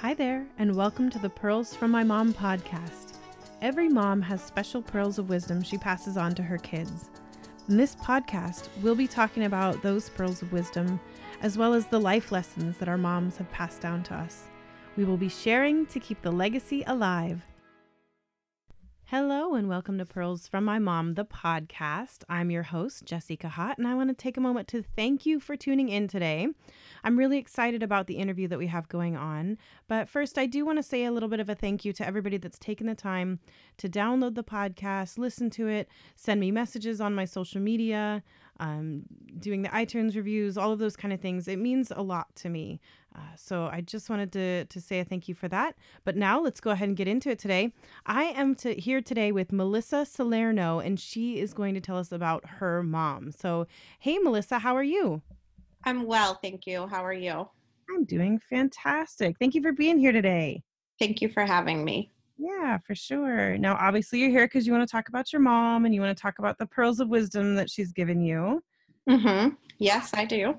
Hi there, and welcome to the Pearls from My Mom podcast. Every mom has special pearls of wisdom she passes on to her kids. In this podcast, we'll be talking about those pearls of wisdom, as well as the life lessons that our moms have passed down to us. We will be sharing to keep the legacy alive. Hello, and welcome to Pearls from My Mom, the podcast. I'm your host, Jessica Hott, and I want to take a moment to thank you for tuning in today. I'm really excited about the interview that we have going on. But first, I do want to say a little bit of a thank you to everybody that's taken the time to download the podcast, listen to it, send me messages on my social media, um, doing the iTunes reviews, all of those kind of things. It means a lot to me. Uh, so I just wanted to, to say a thank you for that. But now let's go ahead and get into it today. I am to, here today with Melissa Salerno, and she is going to tell us about her mom. So, hey, Melissa, how are you? I'm well, thank you. How are you? I'm doing fantastic. Thank you for being here today. Thank you for having me. Yeah, for sure. Now, obviously, you're here because you want to talk about your mom and you want to talk about the pearls of wisdom that she's given you. Mm-hmm. Yes, I do.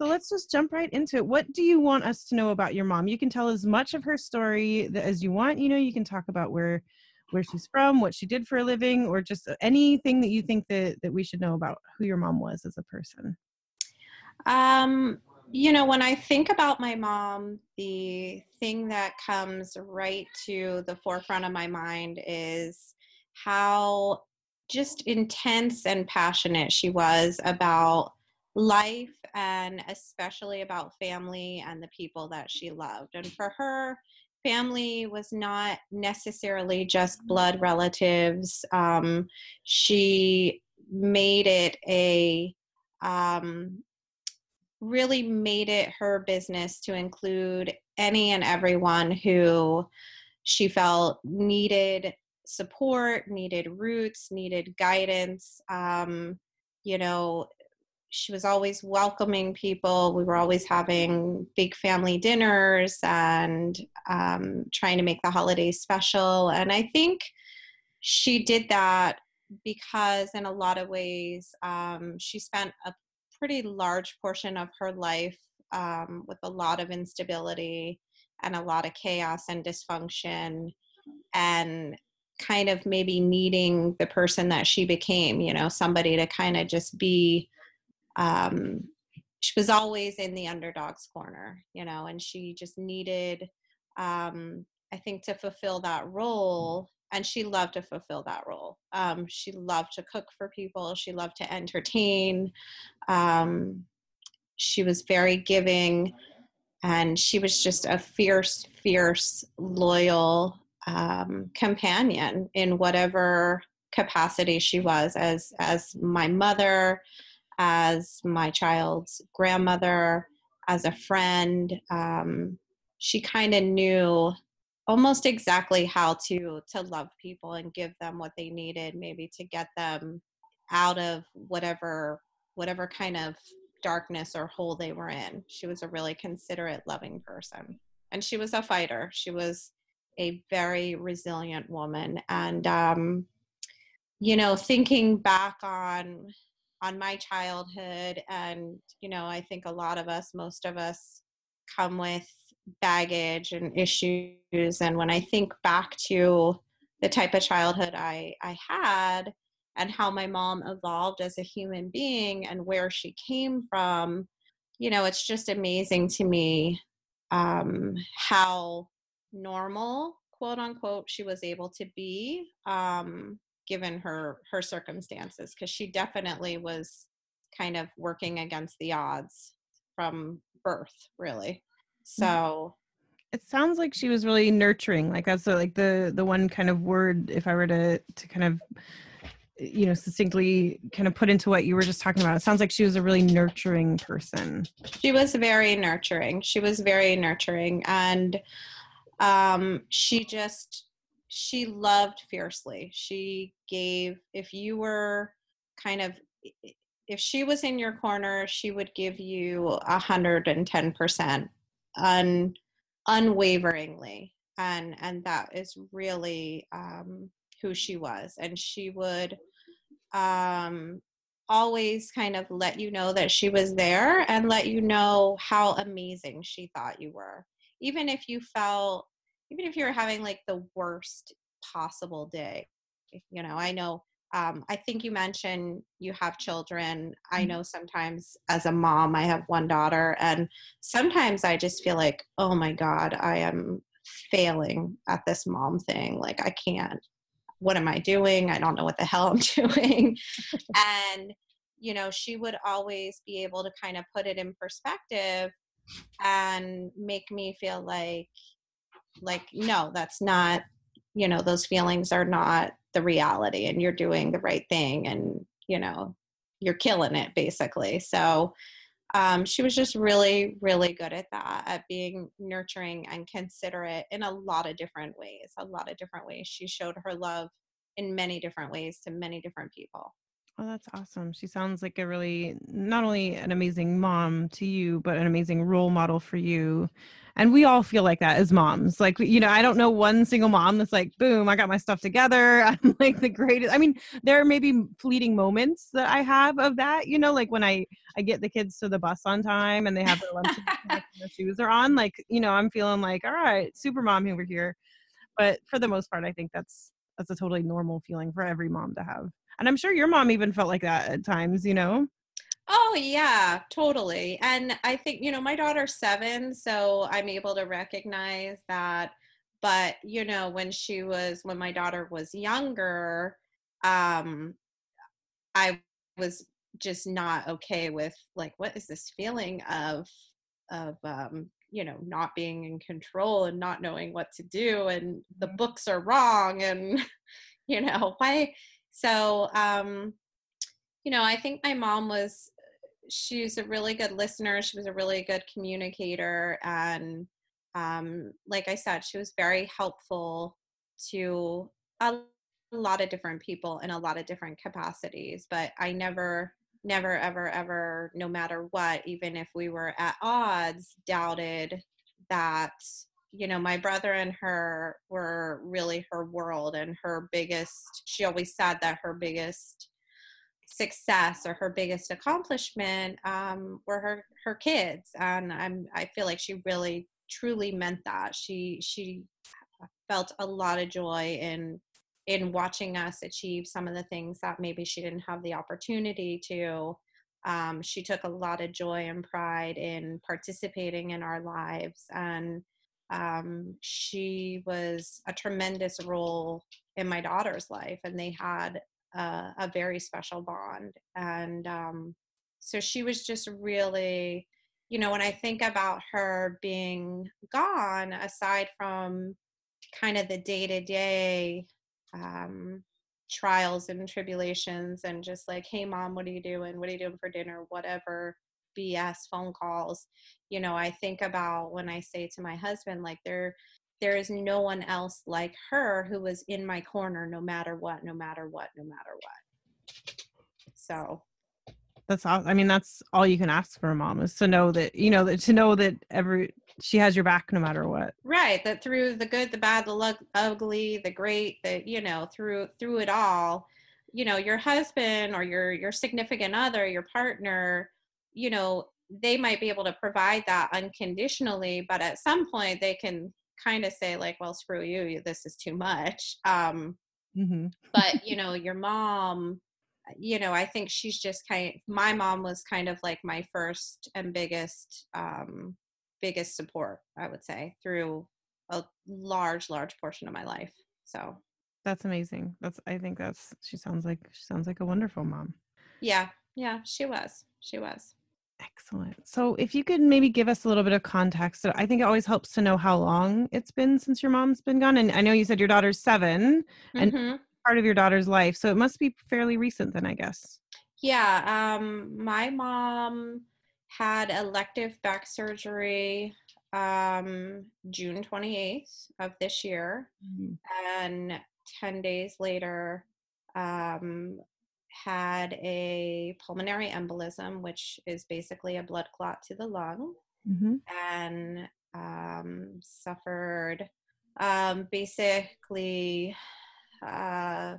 So let's just jump right into it. What do you want us to know about your mom? You can tell as much of her story as you want. You know, you can talk about where where she's from, what she did for a living, or just anything that you think that that we should know about who your mom was as a person. Um, you know, when I think about my mom, the thing that comes right to the forefront of my mind is how just intense and passionate she was about life and especially about family and the people that she loved. And for her, family was not necessarily just blood relatives. Um, she made it a um, really made it her business to include any and everyone who she felt needed support, needed roots, needed guidance. Um, you know, she was always welcoming people. We were always having big family dinners and um, trying to make the holidays special. And I think she did that because, in a lot of ways, um, she spent a pretty large portion of her life um, with a lot of instability and a lot of chaos and dysfunction and kind of maybe needing the person that she became you know somebody to kind of just be um, she was always in the underdog's corner you know and she just needed um, i think to fulfill that role and she loved to fulfill that role. Um, she loved to cook for people. She loved to entertain. Um, she was very giving, and she was just a fierce, fierce, loyal um, companion in whatever capacity she was as as my mother, as my child's grandmother, as a friend. Um, she kind of knew almost exactly how to to love people and give them what they needed maybe to get them out of whatever whatever kind of darkness or hole they were in. She was a really considerate loving person. And she was a fighter. She was a very resilient woman. And um you know thinking back on on my childhood and you know i think a lot of us most of us come with baggage and issues. And when I think back to the type of childhood I, I had and how my mom evolved as a human being and where she came from, you know, it's just amazing to me um, how normal, quote unquote, she was able to be um, given her her circumstances because she definitely was kind of working against the odds from birth, really. Mm. So it sounds like she was really nurturing. Like that's like the the one kind of word if I were to to kind of you know succinctly kind of put into what you were just talking about it sounds like she was a really nurturing person she was very nurturing she was very nurturing and um she just she loved fiercely. She gave if you were kind of if she was in your corner she would give you a hundred and ten percent un, unwaveringly and and that is really um, who she was and she would um, always kind of let you know that she was there and let you know how amazing she thought you were. Even if you felt even if you're having like the worst possible day you know i know um, i think you mentioned you have children. I Mhm. know sometimes as a mom i have one daughter and sometimes i just feel like oh my god i am failing at this mom thing. Like i can't what am i doing? I don't know what the hell i'm doing. And you know she would always be able to kind of put it in perspective and make me feel like like no that's not you know those feelings are not the reality and you're doing the right thing and you know you're killing it basically. So um, she was just really really good at that at being nurturing and considerate in a lot of different ways a lot of different ways. She showed her love in many different ways to many different people Oh, that's awesome. She sounds like a really not only an amazing mom to you, but an amazing role model for you. And we all feel like that as moms. Like, you know, I don't know one single mom that's like, boom, I got my stuff together. I'm like the greatest. I mean, there may be fleeting moments that I have of that, you know, like when I I get the kids to the bus on time and they have their lunch and their shoes are on, like, you know, I'm feeling like, all right, super mom over here. But for the most part, I think that's that's a totally normal feeling for every mom to have. And I'm sure your mom even felt like that at times, you know? Oh yeah, totally. And I think, you know, my daughter's 7, so I'm able to recognize that but, you know, when she was when my daughter was younger, um I was just not okay with like what is this feeling of of um you know not being in control and not knowing what to do and the Mhm. books are wrong and you know why so um you know i think my mom was she's a really good listener she was a really good communicator and um like i said she was very helpful to a lot of different people in a lot of different capacities but i never never ever ever no matter what even if we were at odds doubted that you know my brother and her were really her world and her biggest she always said that her biggest success or her biggest accomplishment um, were her her kids and i'm i feel like she really truly meant that. She she felt a lot of joy in in watching us achieve some of the things that maybe she didn't have the opportunity to. Um, she took a lot of joy and pride in participating in our lives and um, she was a tremendous role in my daughter's life and they had uh, a very special bond. And um, so she was just really you know when i think about her being gone aside from kind of the day to day Um, trials and tribulations and just like hey mom what are you doing? What are you doing for dinner? whatever bs phone calls. You know i think about when i say to my husband like there there is no one else like her who was in my corner no matter what no matter what no matter what. So That's all. I mean, that's all you can ask for a mom is to know that, you know, that to know that every she has your back no matter what. right that through the good the bad the lug- ugly the great the you know through through it all you know your husband or your your significant other your partner you know they might be able to provide that unconditionally but at some point they can kind of say like well screw you this is too much um hmm but you know your mom you know i think she's just kind my mom was kind of like my first and biggest um biggest support i would say through a large large portion of my life so That's amazing. That's I think that's she sounds like she sounds like a wonderful mom. yeah yeah she was she was Excellent. So if you could maybe give us a little bit of context, I think it always helps to know how long it's been since your mom's been gone. And I know you said your daughter's seven, And- hmm part of your daughter's life. So it must be fairly recent then, I guess. yeah um my mom had elective back surgery um june 28th of this year and 10 days later um, had a pulmonary embolism which is basically a blood clot to the lung Mm-hmm. and um, suffered um, basically uh,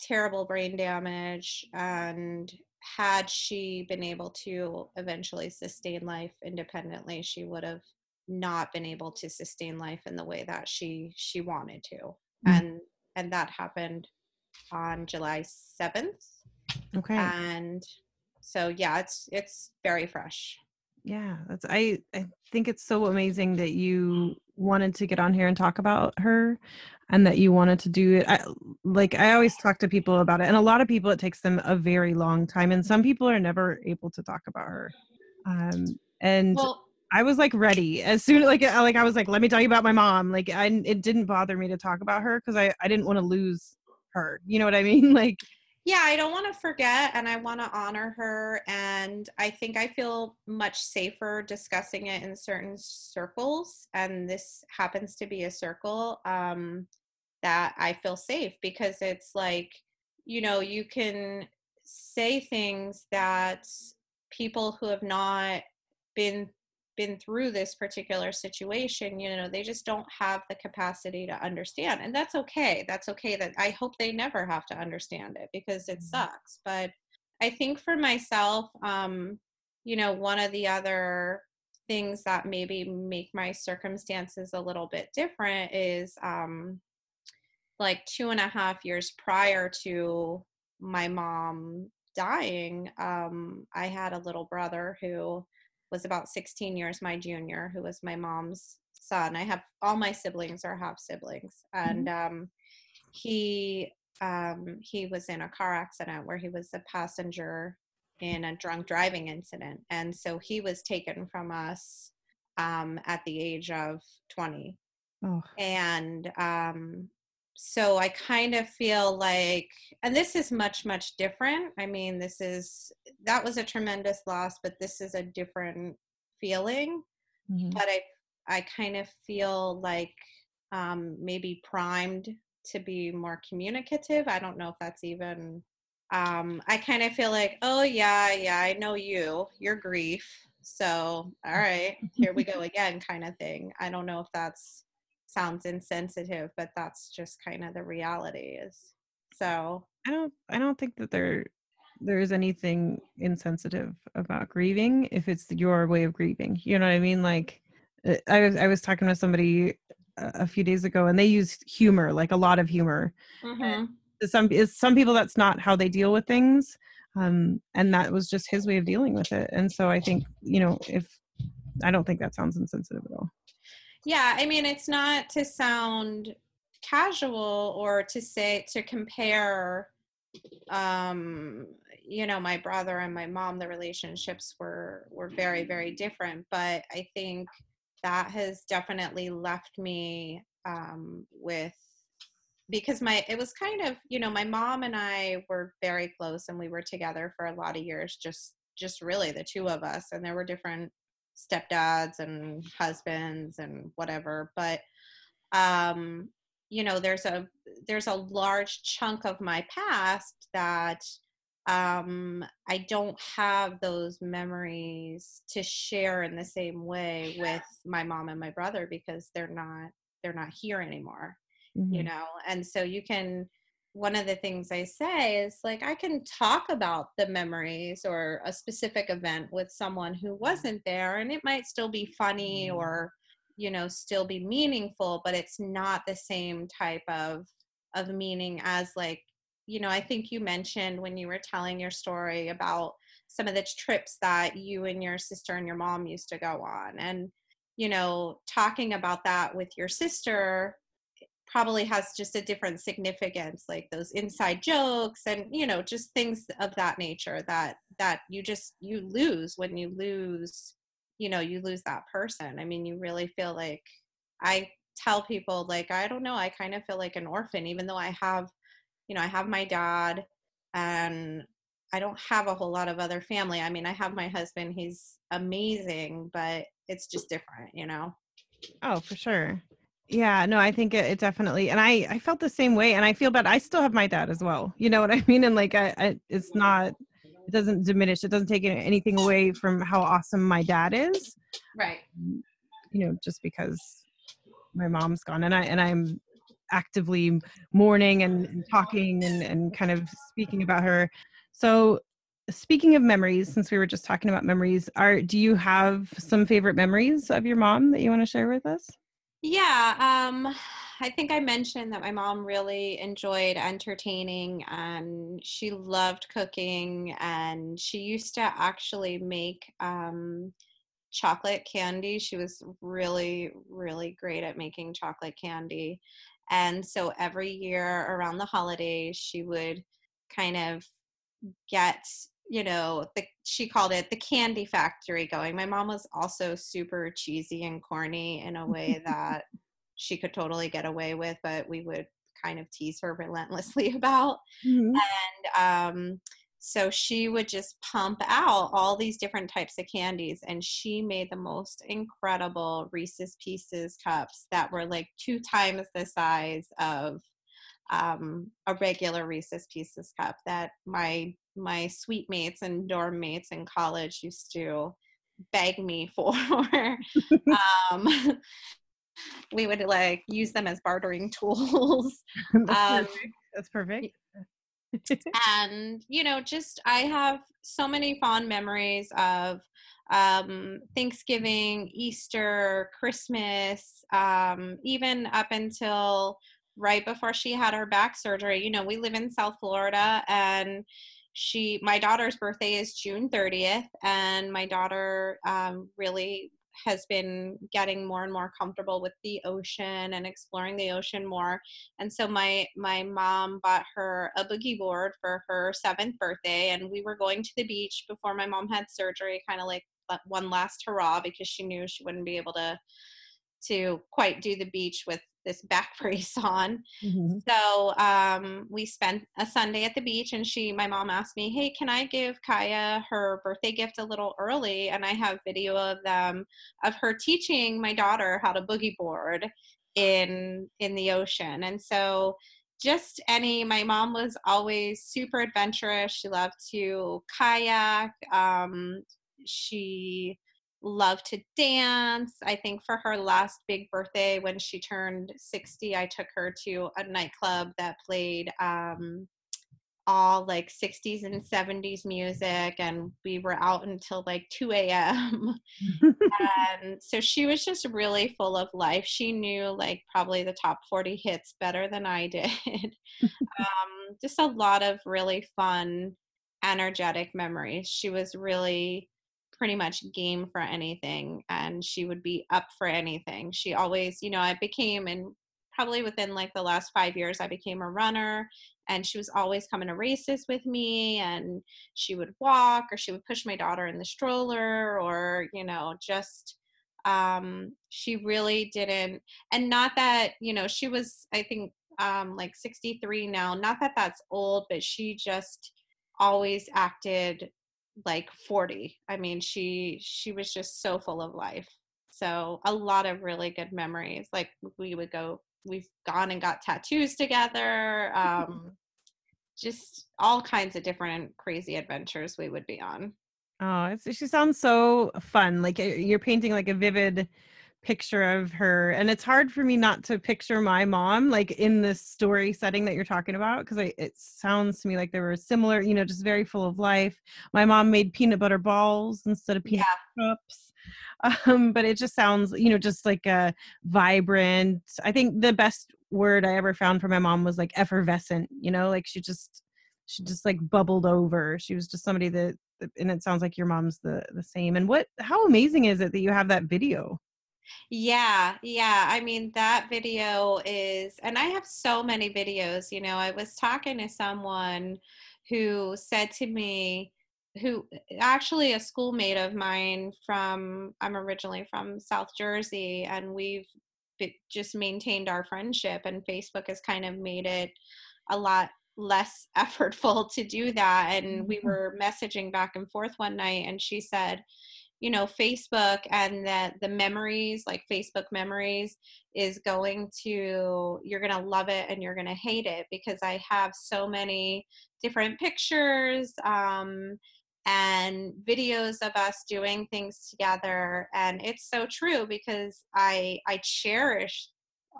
terrible brain damage and had she been able to eventually sustain life independently she would have not been able to sustain life in the way that she she wanted to Mm. and and that happened on july 7th Okay. and so yeah it's it's very fresh yeah, that's I I think it's so amazing that you wanted to get on here and talk about her and that you wanted to do it. I, like I always talk to people about it and a lot of people it takes them a very long time and some people are never able to talk about her. Um and well I was like ready as soon like I like I was like let me tell you about my mom. Like I it didn't bother me to talk about her cuz I I didn't want to lose her. You know what I mean? Like yeah i don't want to forget and i want to honor her and i think i feel much safer discussing it in certain circles and this happens to be a circle um, that i feel safe because it's like you know you can say things that people who have not been been through this particular situation you know they just don't have the capacity to understand and that's okay that's okay that i hope they never have to understand it because it Mhm. sucks but i think for myself um you know one of the other things that maybe make my circumstances a little bit different is um like two and a half years prior to my mom dying um i had a little brother who was about 16 years my junior who was my mom's son. I have all my siblings are half siblings. And um he um he was in a car accident where he was a passenger in a drunk driving incident. And so he was taken from us um at the age of 20 oh and um so i kind of feel like and this is much much different. I mean this is that was a tremendous loss but this is a different feeling. Mhm. but i i kind of feel like um maybe primed to be more communicative. I don't know if that's even um i kind of feel like oh yeah yeah i know you. Your grief. So all right here we go again kind of thing. I don't know if that's sounds insensitive but that's just kind of the reality is so I don't I don't think that there there is anything insensitive about grieving if it's your way of grieving. You know what I mean? Like uh, I was I was talking to somebody a few days ago and they used humor, like a lot of humor. mhm. Some is some people that's not how they deal with things. Um and that was just his way of dealing with it. And so I think, you know, if I don't think that sounds insensitive at all. Yeah, I mean, it's not to sound casual or to say to compare um you know my brother and my mom the relationships were were very very different but i think that has definitely left me um with because my it was kind of you know my mom and i were very close and we were together for a lot of years just just really the two of us and there were different stepdads and husbands and whatever but um you know there's a there's a large chunk of my past that um i don't have those memories to share in the same way with my mom and my brother because they're not they're not here anymore you Mhm. know and so you can one of the things i say is like i can talk about the memories or a specific event with someone who mm. wasn't there and it might still be funny mm. or you know still be meaningful but it's not the same type of of meaning as like you know i think you mentioned when you were telling your story about some of the trips that you and your sister and your mom used to go on and you know talking about that with your sister probably has just a different significance like those inside jokes and you know just things of that nature that that you just you lose when you lose you know you lose that person. I mean you really feel like i tell people like i don't know i kind of feel like an orphan even though i have you know i have my dad and i don't have a whole lot of other family. I mean i have my husband he's amazing but it's just different you know? Oh, for sure. Yeah, no, I think it, it definitely, and I I felt the same way, and I feel bad. I still have my dad as well. You know what I mean? And like, I, I it's not, it doesn't diminish, it doesn't take anything away from how awesome my dad is. right um, You know, just because my mom's gone, and I and I'm actively mourning and, and talking and and kind of speaking about her. So speaking of memories, since we were just talking about memories, are do you have some favorite memories of your mom that you want to share with us? Yeah, um, I think I mentioned that my mom really enjoyed entertaining and she loved cooking and she used to actually make um, chocolate candy. She was really, really great at making chocolate candy. And so every year around the holidays, she would kind of get you know the she called it the candy factory going my mom was also super cheesy and corny in a way that she could totally get away with but we would kind of tease her relentlessly about mm-hmm. and um so she would just pump out all these different types of candies and she made the most incredible reese's pieces cups that were like two times the size of um, a regular Reese's Pieces cup that my my suite mates and dorm mates in college used to beg me for. um, we would like use them as bartering tools. That's, um, perfect. That's perfect. and you know, just I have so many fond memories of um, Thanksgiving, Easter, Christmas, um, even up until right before she had her back surgery. You know, we live in South Florida and she my daughter's birthday is June 30th and my daughter um, really has been getting more and more comfortable with the ocean and exploring the ocean more. And so my my mom bought her a boogie board for her seventh birthday and we were going to the beach before my mom had surgery kind of like one last hurrah because she knew she wouldn't be able to to quite do the beach with this back brace on. Mm-hmm. So um, we spent a Sunday at the beach, and she, my mom asked me, "Hey, can I give Kaya her birthday gift a little early?" And I have video of them of her teaching my daughter how to boogie board in in the ocean, and so just any my mom was always super adventurous she loved to kayak um, she love to dance. I think for her last big birthday when she turned 60, I took her to a nightclub that played um, all like 60s and 70s music, and we were out until like 2 a.m. and so she was just really full of life. She knew like probably the top 40 hits better than I did. um, just a lot of really fun, energetic memories. She was really pretty much game for anything and she would be up for anything. She always, you know, I became and probably within like the last 5 years I became a runner and she was always coming to races with me and she would walk or she would push my daughter in the stroller or, you know, just um she really didn't and not that, you know, she was I think um like 63 now. Not that that's old, but she just always acted like 40 i mean she she was just so full of life. So a lot of really good memories like we would go we've gone and got tattoos together um just all kinds of different crazy adventures we would be on. Oh she sounds so fun like you're painting like a vivid picture of her and it's hard for me not to picture my mom like in this story setting that you're talking about because it sounds to me like they were similar you know just very full of life. My mom made peanut butter balls instead of peanut yeah. cups um, but it just sounds you know just like a vibrant i think the best word i ever found for my mom was like effervescent you know like she just she just like bubbled over. She was just somebody that and it sounds like your mom's the the same and what how amazing is it that you have that video yeah, yeah. I mean, that video is, and I have so many videos. You know, I was talking to someone who said to me, who actually a schoolmate of mine from, I'm originally from South Jersey, and we've just maintained our friendship, and Facebook has kind of made it a lot less effortful to do that. And we mm-hmm. were messaging back and forth one night, and she said, you know facebook and that the memories like facebook memories is going to you're going to love it and you're going to hate it because i have so many different pictures um, and videos of us doing things together and it's so true because i i cherish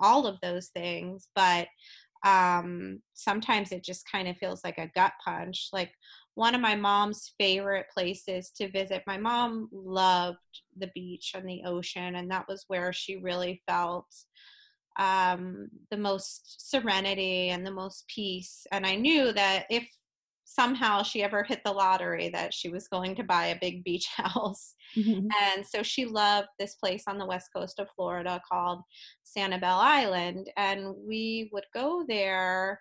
all of those things but um sometimes it just kind of feels like a gut punch like one of my mom's favorite places to visit. My mom loved the beach and the ocean, and that was where she really felt um, the most serenity and the most peace. And I knew that if somehow she ever hit the lottery that she was going to buy a big beach house. Mm-hmm. And so she loved this place on the west coast of Florida called Sanibel Island. And we would go there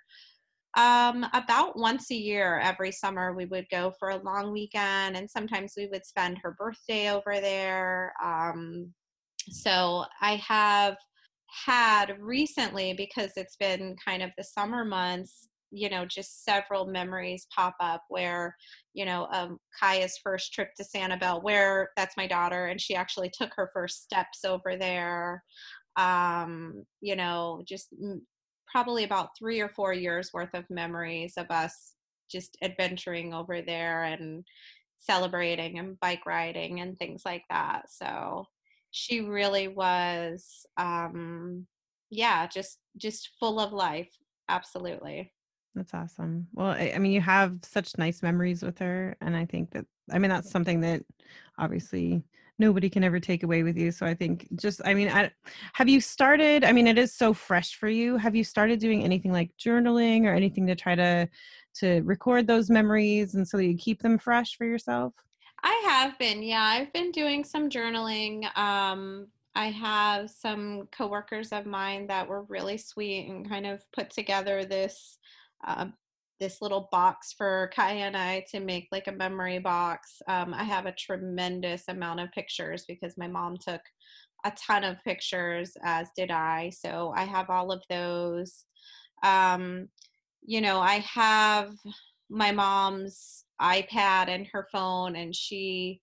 um, about once a year every summer. We would go for a long weekend, and sometimes we would spend her birthday over there. Um, so I have had recently because it's been kind of the summer months you know just several memories pop up where you know um, kaya's first trip to sanibel where that's my daughter and she actually took her first steps over there um, you know just probably about three or four years worth of memories of us just adventuring over there and celebrating and bike riding and things like that so she really was um yeah just just full of life absolutely that's awesome. Well, I, I, mean, you have such nice memories with her. And I think that, I mean, that's something that obviously nobody can ever take away with you. So I think just, I mean, I, have you started, I mean, it is so fresh for you. Have you started doing anything like journaling or anything to try to, to record those memories and so that you keep them fresh for yourself? I have been, yeah. I've been doing some journaling. Um, I have some coworkers of mine that were really sweet and kind of put together this uh, this little box for Kai and I to make like a memory box. Um, I have a tremendous amount of pictures because my mom took a ton of pictures, as did I. So I have all of those. Um, you know, I have my mom's iPad and her phone, and she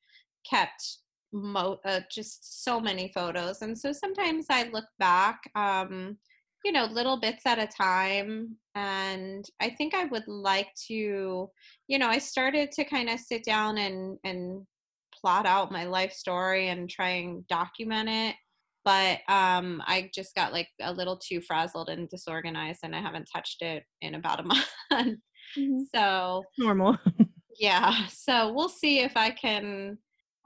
kept mo- uh, just so many photos. And so sometimes I look back. Um, you know little bits at a time and i think i would like to you know i started to kind of sit down and and plot out my life story and try and document it but um i just got like a little too frazzled and disorganized and i haven't touched it in about a month mm-hmm. so normal yeah so we'll see if i can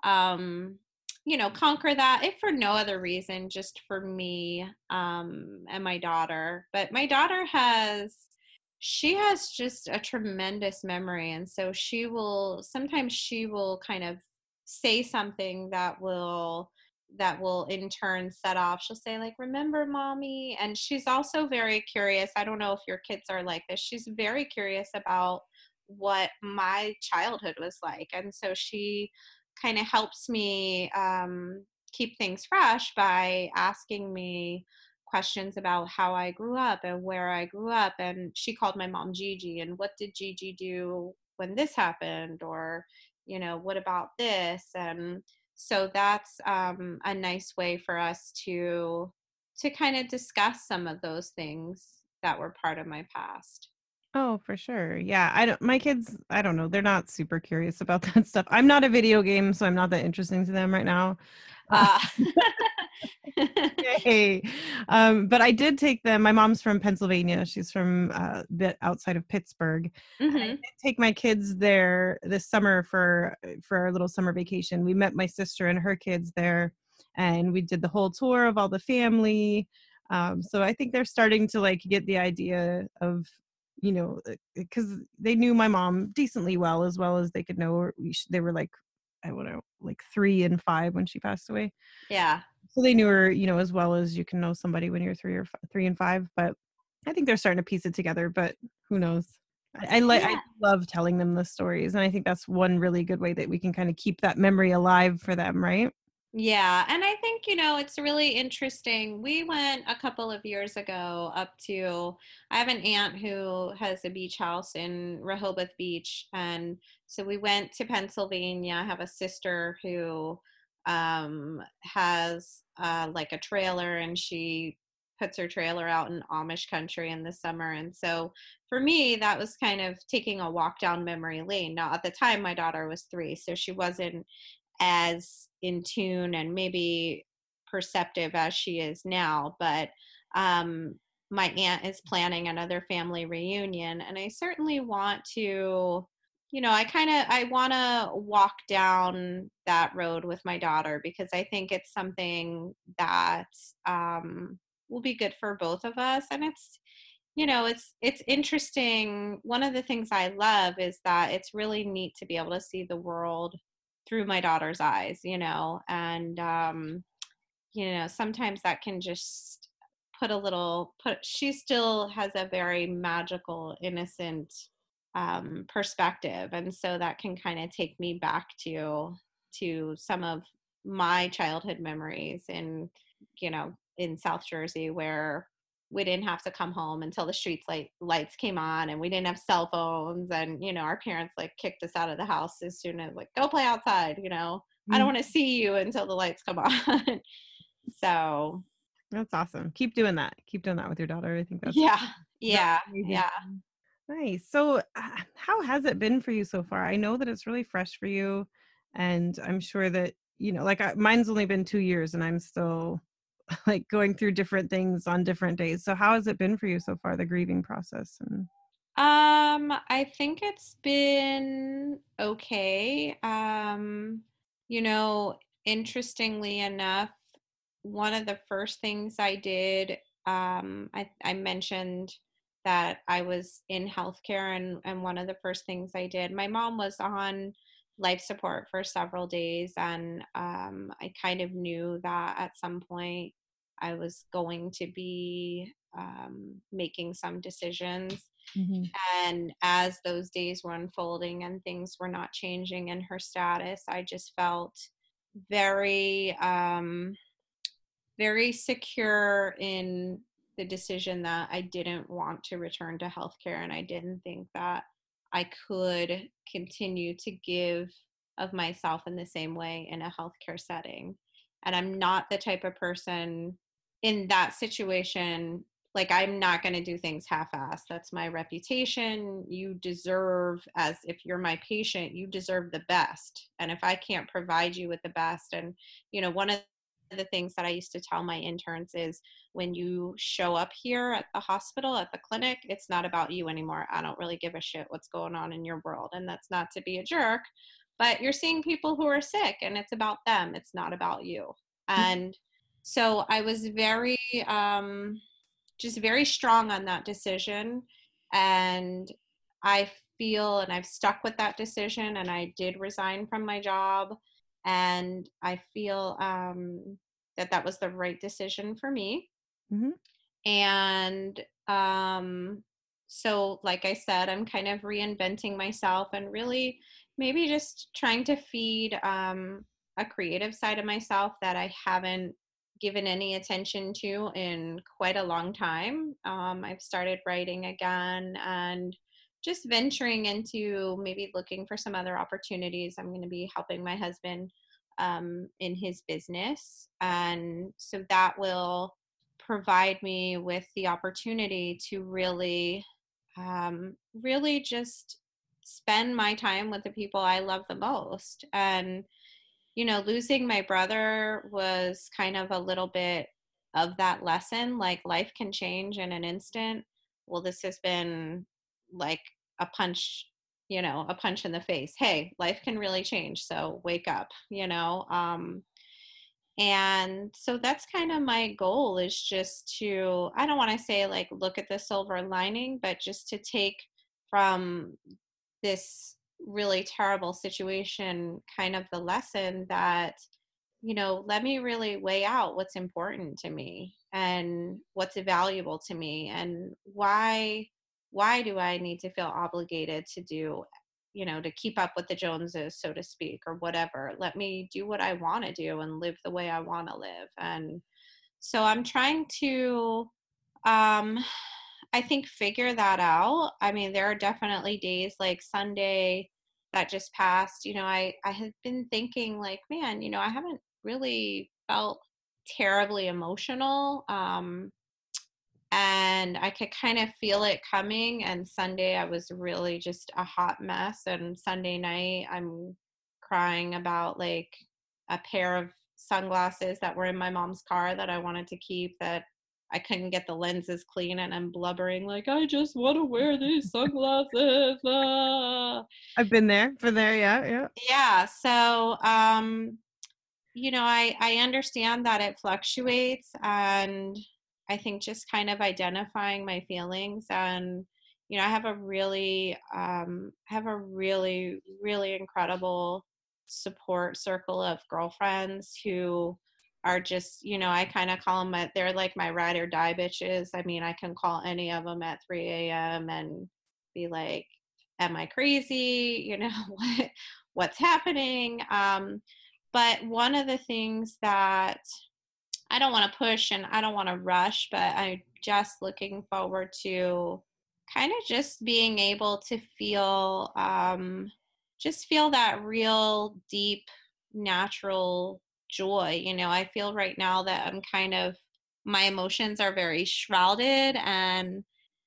um you know conquer that if for no other reason just for me um and my daughter. But my daughter has she has just a tremendous memory and so she will sometimes she will kind of say something that will that will in turn set off. She'll say like remember mommy? And she's also very curious. I don't know if your kids are like this. She's very curious about what my childhood was like and so she kind of helps me um, keep things fresh by asking me questions about how I grew up and where I grew up. And she called my mom Gigi, and what did Gigi do when this happened? Or, you know, what about this? And so that's um, a nice way for us to to kind of discuss some of those things that were part of my past. Oh, for sure. Yeah, I don't my kids, I don't know, they're not super curious about that stuff. I'm not a video game, so I'm not that interesting to them right now. Uh. hey. Um, but I did take them. My mom's from Pennsylvania. She's from uh, a bit outside of Pittsburgh. Mm-hmm. I did take my kids there this summer for for our little summer vacation. We met my sister and her kids there, and we did the whole tour of all the family. Um, so I think they're starting to like get the idea of you know, because uh, they knew my mom decently well, as well as they could know her. They were like, I don't know, like three and five when she passed away. Yeah. So they knew her, you know, as well as you can know somebody when you're three or five, three and five. But I think they're starting to piece it together. But who knows? I, I like. Yeah. I love telling them the stories, and I think that's one really good way that we can kind of keep that memory alive for them, right? Yeah, and I think, you know, it's really interesting. We went a couple of years ago up to, I have an aunt who has a beach house in Rehoboth Beach. And so we went to Pennsylvania. I have a sister who um, has uh, like a trailer and she puts her trailer out in Amish country in the summer. And so for me, that was kind of taking a walk down memory lane. Now, at the time, my daughter was three, so she wasn't as in tune and maybe perceptive as she is now but um, my aunt is planning another family reunion and i certainly want to you know, I kind of I want to walk down that road with my daughter because I think it's something that um, will be good for both of us, and it's you know it's it's interesting. One of the things i love is that it's really neat to be able to see the world through my daughter's eyes you know and um you know sometimes that can just put a little put she still has a very magical innocent um perspective and so that can kind of take me back to to some of my childhood memories in you know in south jersey where we didn't have to come home until the streets light lights came on and we didn't have cell phones and you know our parents like kicked us out of the house as soon as like go play outside you know? Mm-hmm. i don't mm. want to see you until the lights come on. So that's awesome. Keep doing that. Keep doing that with your daughter. I think that's yeah. yeah. yeah. Nice. So uh, how has it been for you so far? I know that it's really fresh for you and i'm sure that you know like I, mine's only been two years and i'm still like going through different things on different days. So how has it been for you so far, the grieving process? And um, I think it's been okay. Um, you know, interestingly enough, one of the first things I did, um, I, I mentioned that I was in healthcare, and, and one of the first things I did, my mom was on life support for several days, and um, I kind of knew that at some point I was going to be um, making some decisions. Mm-hmm. And as those days were unfolding and things were not changing in her status, I just felt very, um, very secure in the decision that I didn't want to return to healthcare and I didn't think that I could continue to give of myself in the same way in a healthcare setting. And I'm not the type of person in that situation like i'm not going to do things half-assed that's my reputation you deserve as if you're my patient you deserve the best and if i can't provide you with the best and you know one of the things that i used to tell my interns is when you show up here at the hospital at the clinic it's not about you anymore i don't really give a shit what's going on in your world and that's not to be a jerk but you're seeing people who are sick and it's about them it's not about you mm-hmm. and so I was very, um, just very strong on that decision. And I feel, and I've stuck with that decision, and I did resign from my job. And I feel um, that that was the right decision for me. Mm-hmm. And um, so, like I said, I'm kind of reinventing myself and really maybe just trying to feed um, a creative side of myself that I haven't given any attention to in quite a long time. Um, I've started writing again and just venturing into maybe looking for some other opportunities. I'm going to be helping my husband um, in his business. And so that will provide me with the opportunity to really, um, really just spend my time with the people I love the most. And you know, losing my brother was kind of a little bit of that lesson. Like life can change in an instant. Well, this has been like a punch, you know, a punch in the face. Hey, life can really change. So wake up, you know. Um, and so that's kind of my goal is just to, I don't want to say like look at the silver lining, but just to take from this really terrible situation kind of the lesson that you know let me really weigh out what's important to me and what's valuable to me and why why do i need to feel obligated to do you know to keep up with the joneses so to speak or whatever. Let me do what i want to do and live the way i want to live. And so i'm trying to um I think figure that out. I mean, there are definitely days like Sunday that just passed. You know, I I had been thinking like, man, you know, I haven't really felt terribly emotional. Um and I could kind of feel it coming. And Sunday, I was really just a hot mess. And Sunday night, I'm crying about like a pair of sunglasses that were in my mom's car that I wanted to keep that I couldn't get the lenses clean and I'm blubbering like I just want to wear these sunglasses. Ah. I've been there, for there, yeah, yeah. Yeah. So um, you know, I I understand that it fluctuates and I think just kind of identifying my feelings and you know, I have a really um I have a really, really incredible support circle of girlfriends who are just, you know, I kind of call them, they're like my ride or die bitches. I mean, I can call any of them at 3 a.m. and be like, am I crazy? You know, what, what's happening? Um, but one of the things that I don't want to push and I don't want to rush, but I'm just looking forward to kind of just being able to feel, um, just feel that real deep, natural joy. You know, I feel right now that I'm kind of, my emotions are very shrouded and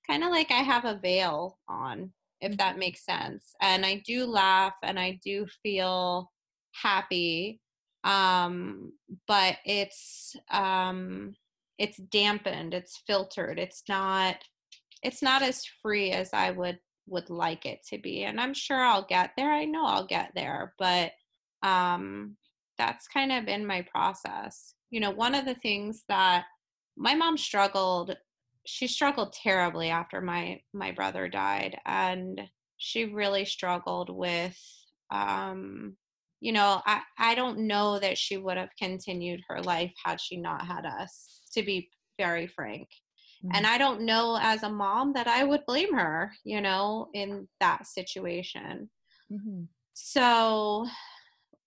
kind of like I have a veil on, if mm-hmm. that makes sense. And I do laugh and I do feel happy. Um, but it's, um, it's dampened, it's filtered, it's not, it's not as free as I would would like it to be and i'm sure i'll get there i know i'll get there but um that's kind of been my process. You know, one of the things that my mom struggled, she struggled terribly after my my brother died and she really struggled with um you know, I I don't know that she would have continued her life had she not had us, to be very frank. Mm-hmm. And I don't know as a mom that I would blame her, you know, in that situation. Mm-hmm. So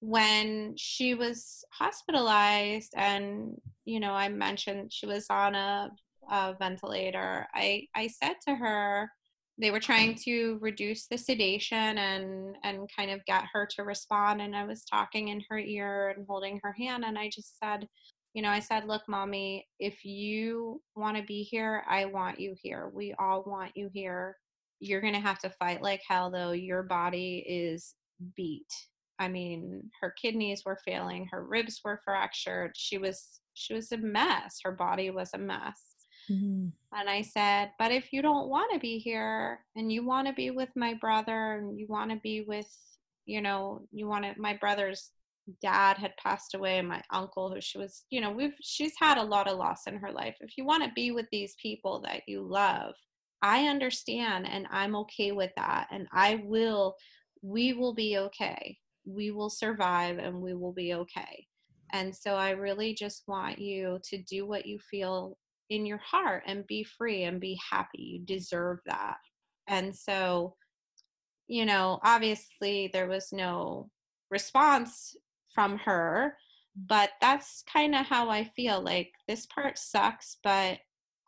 when she was hospitalized and you know i mentioned she was on a, a, ventilator i i said to her they were trying to reduce the sedation and and kind of get her to respond and i was talking in her ear and holding her hand and i just said you know i said look mommy if you want to be here i want you here. We all want you here. You're going to have to fight like hell though. Your body is beat I mean, her kidneys were failing, her ribs were fractured. She was she was a mess. Her body was a mess. Mm-hmm. And I said, "But if you don't want to be here and you want to be with my brother and you want to be with, you know, you want to my brother's dad had passed away and my uncle who she was, you know, we've she's had a lot of loss in her life. If you want to be with these people that you love, I understand and I'm okay with that and I will we will be okay we will survive and we will be okay. And so I really just want you to do what you feel in your heart and be free and be happy. You deserve that. And so, you know, obviously there was no response from her, but that's kind of how I feel. Like this part sucks, but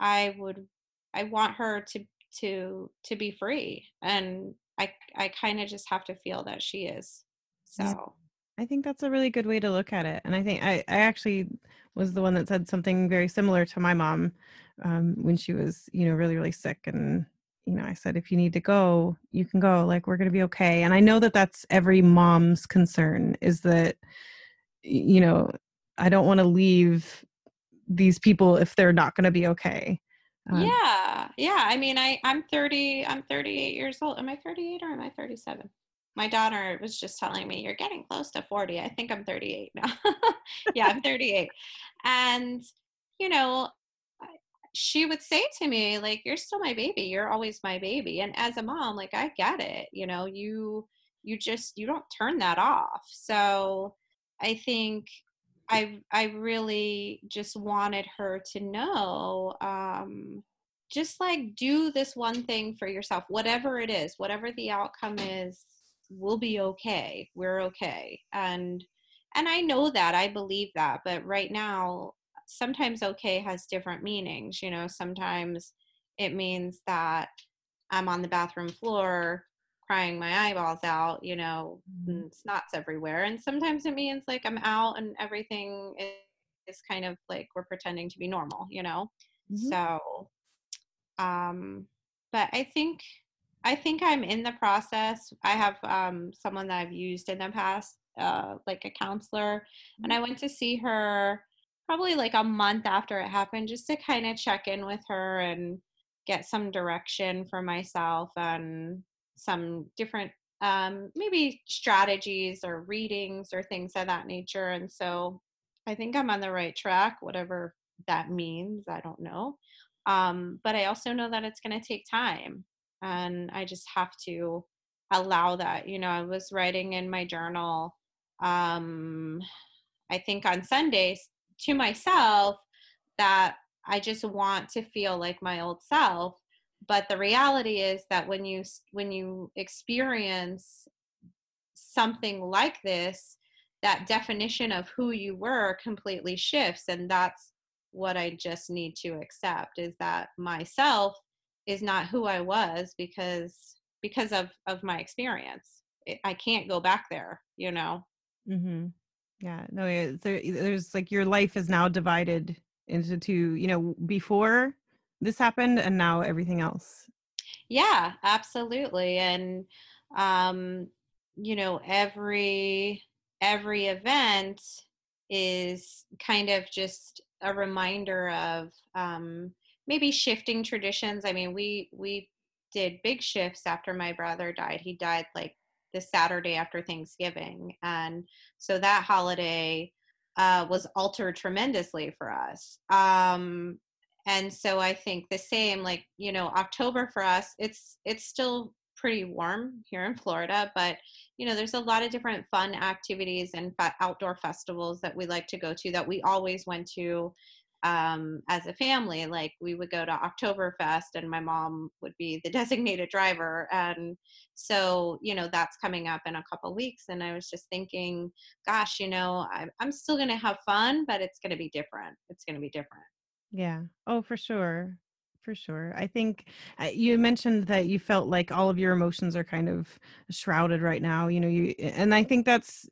I would I want her to to to be free and I I kind of just have to feel that she is. So I think that's a really good way to look at it. And I think I, I actually was the one that said something very similar to my mom um, when she was, you know, really, really sick. And, you know, I said, if you need to go, you can go. Like, we're going to be okay. And I know that that's every mom's concern is that, you know, I don't want to leave these people if they're not going to be okay. Um, yeah. Yeah. I mean, I, I'm 30, I'm 38 years old. Am I 38 or am I 37? My daughter was just telling me you're getting close to 40 i think i'm 38 now. Yeah i'm 38 and you know she would say to me like you're still my baby. You're always my baby. And as a mom like i get it you know you you just you don't turn that off. So i think i i really just wanted her to know um just like do this one thing for yourself whatever it is whatever the outcome is we'll be okay we're okay and and i know that i believe that but right now sometimes okay has different meanings you know sometimes it means that i'm on the bathroom floor crying my eyeballs out you know mm-hmm. snots everywhere and sometimes it means like i'm out and everything is kind of like we're pretending to be normal you know mm-hmm. so um but i think I think I'm in the process. I have um, someone that I've used in the past, uh, like a counselor, and I mm-hmm. went to see her probably like a month after it happened just to kind of check in with her and get some direction for myself and some different um, maybe strategies or readings or things of that nature. And so I think I'm on the right track, whatever that means. I don't know. Um, but I also know that it's going to take time. And I just have to allow that. You know, I was writing in my journal, um, I think on Sundays to myself that I just want to feel like my old self but the reality is that when you when you experience something like this that definition of who you were completely shifts and that's what i just need to accept is that myself is not who i was because because of of my experience. It, i can't go back there you know? Mm-hmm. yeah no there, there's like your life is now divided into two you know before this happened and now everything else. Yeah absolutely and um you know every every event is kind of just a reminder of um maybe shifting traditions. I mean we we did big shifts after my brother died. He died like the saturday after thanksgiving. And so that holiday uh, was altered tremendously for us. Um, and so i think the same like you know october for us it's it's still pretty warm here in florida but you know there's a lot of different fun activities and outdoor festivals that we like to go to that we always went to um, as a family like we would go to oktoberfest and my mom would be the designated driver and so you know that's coming up in a couple weeks and i was just thinking gosh you know i'm, I'm still going to have fun but it's going to be different it's going to be different yeah. Oh, for sure. For sure. I think uh, you mentioned that you felt like all of your emotions are kind of shrouded right now, you know, you and I think that's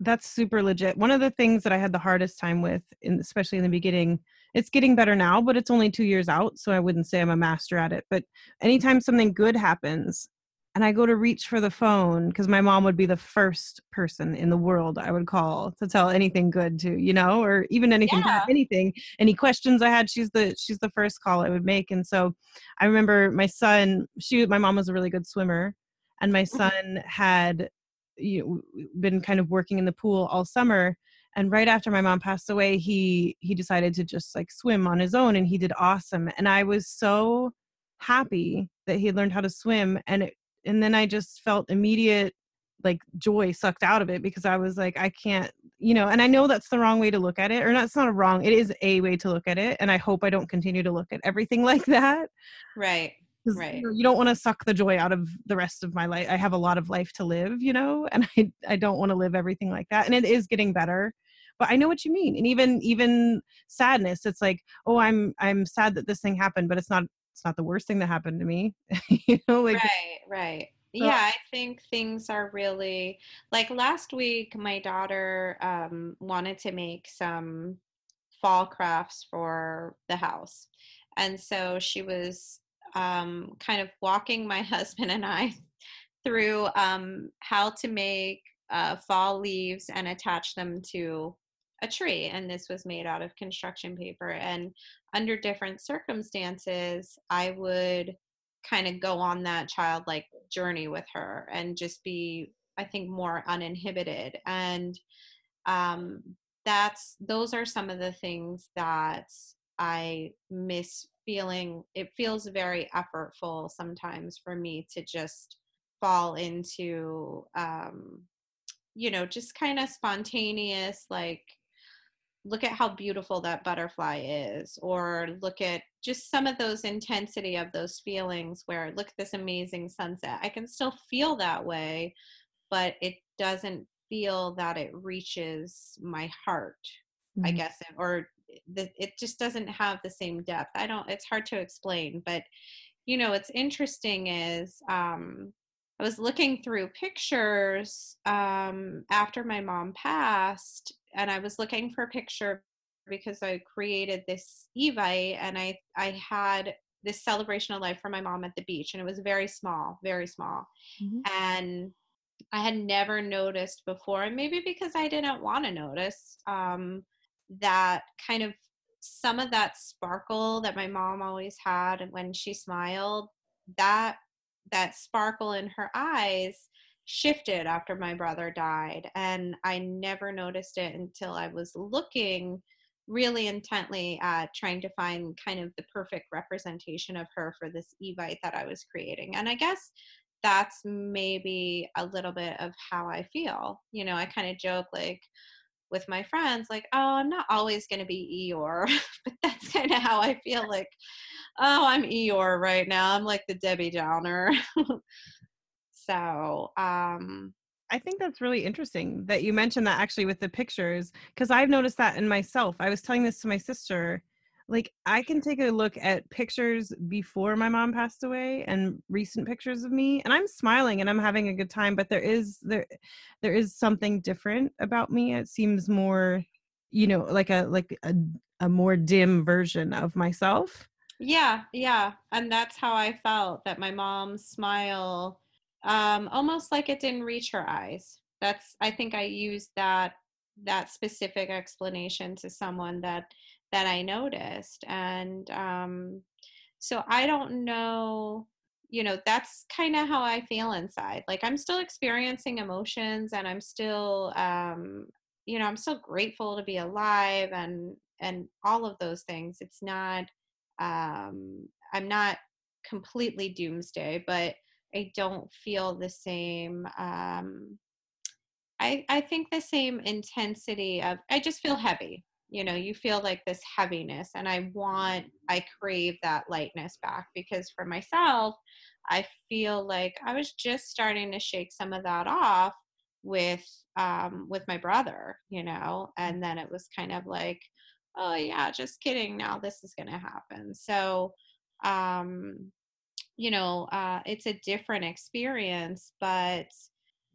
that's super legit. One of the things that I had the hardest time with in especially in the beginning, it's getting better now, but it's only 2 years out, so I wouldn't say I'm a master at it, but anytime something good happens, and I go to reach for the phone because my mom would be the first person in the world I would call to tell anything good to, you know, or even anything yeah. bad, anything, any questions I had, she's the she's the first call I would make. And so I remember my son, she my mom was a really good swimmer, and my mm-hmm. son had you know, been kind of working in the pool all summer and right after my mom passed away he he decided to just like swim on his own and he did awesome and i was so happy that he had learned how to swim and it and then I just felt immediate like joy sucked out of it because I was like, I can't, you know, and I know that's the wrong way to look at it, or that's not a wrong, it is a way to look at it. And I hope I don't continue to look at everything like that. Right. Right. You, know, you don't want to suck the joy out of the rest of my life. I have a lot of life to live, you know, and I, I don't want to live everything like that. And it is getting better but i know what you mean and even even sadness it's like oh i'm i'm sad that this thing happened but it's not it's not the worst thing that happened to me you know like right right yeah i think things are really like last week my daughter um, wanted to make some fall crafts for the house and so she was um, kind of walking my husband and i through um, how to make uh, fall leaves and attach them to a tree and this was made out of construction paper. And under different circumstances i would kind of go on that childlike journey with her and just be i think more uninhibited. And um that's those are some of the things that i miss feeling it feels very effortful sometimes for me to just fall into um you know just kind of spontaneous like look at how beautiful that butterfly is or look at just some of those intensity of those feelings where look at this amazing sunset i can still feel that way but it doesn't feel that it reaches my heart mm-hmm. i guess or it just doesn't have the same depth i don't it's hard to explain but you know what's interesting is um I was looking through pictures um, after my mom passed, and I was looking for a picture because I created this Evite, and I I had this celebration of life for my mom at the beach, and it was very small, very small, mm-hmm. and I had never noticed before, and maybe because I didn't want to notice. Um, that kind of some of that sparkle that my mom always had and when she smiled that that sparkle in her eyes shifted after my brother died and i never noticed it until i was looking really intently at trying to find kind of the perfect representation of her for this evite that i was creating and i guess that's maybe a little bit of how i feel you know i kind of joke like with my friends like oh i'm not always going to be eeyore but that's kind of how i feel like oh i'm eeyore right now i'm like the debbie downer so um I think that's really interesting that you mentioned that actually with the pictures because I've noticed that in myself. I was telling this to my sister. Like I can take a look at pictures before my mom passed away and recent pictures of me and I'm smiling and I'm having a good time but there is there there is something different about me. It seems more you know like a like a a more dim version of myself. Yeah, yeah. And that's how I felt that my mom's smile um, almost like it didn't reach her eyes. That's I think I used that that specific explanation to someone that that I noticed, and um, so I don't know. You know, that's kind of how I feel inside. Like I'm still experiencing emotions, and I'm still, um, you know, I'm still grateful to be alive, and and all of those things. It's not. Um, I'm not completely doomsday, but I don't feel the same. Um, I I think the same intensity of. I just feel heavy. You know, you feel like this heaviness, and I want, I crave that lightness back because for myself, I feel like I was just starting to shake some of that off with um with my brother you know and then it was kind of like oh yeah just kidding now this is going to happen. So um you know uh, it's a different experience but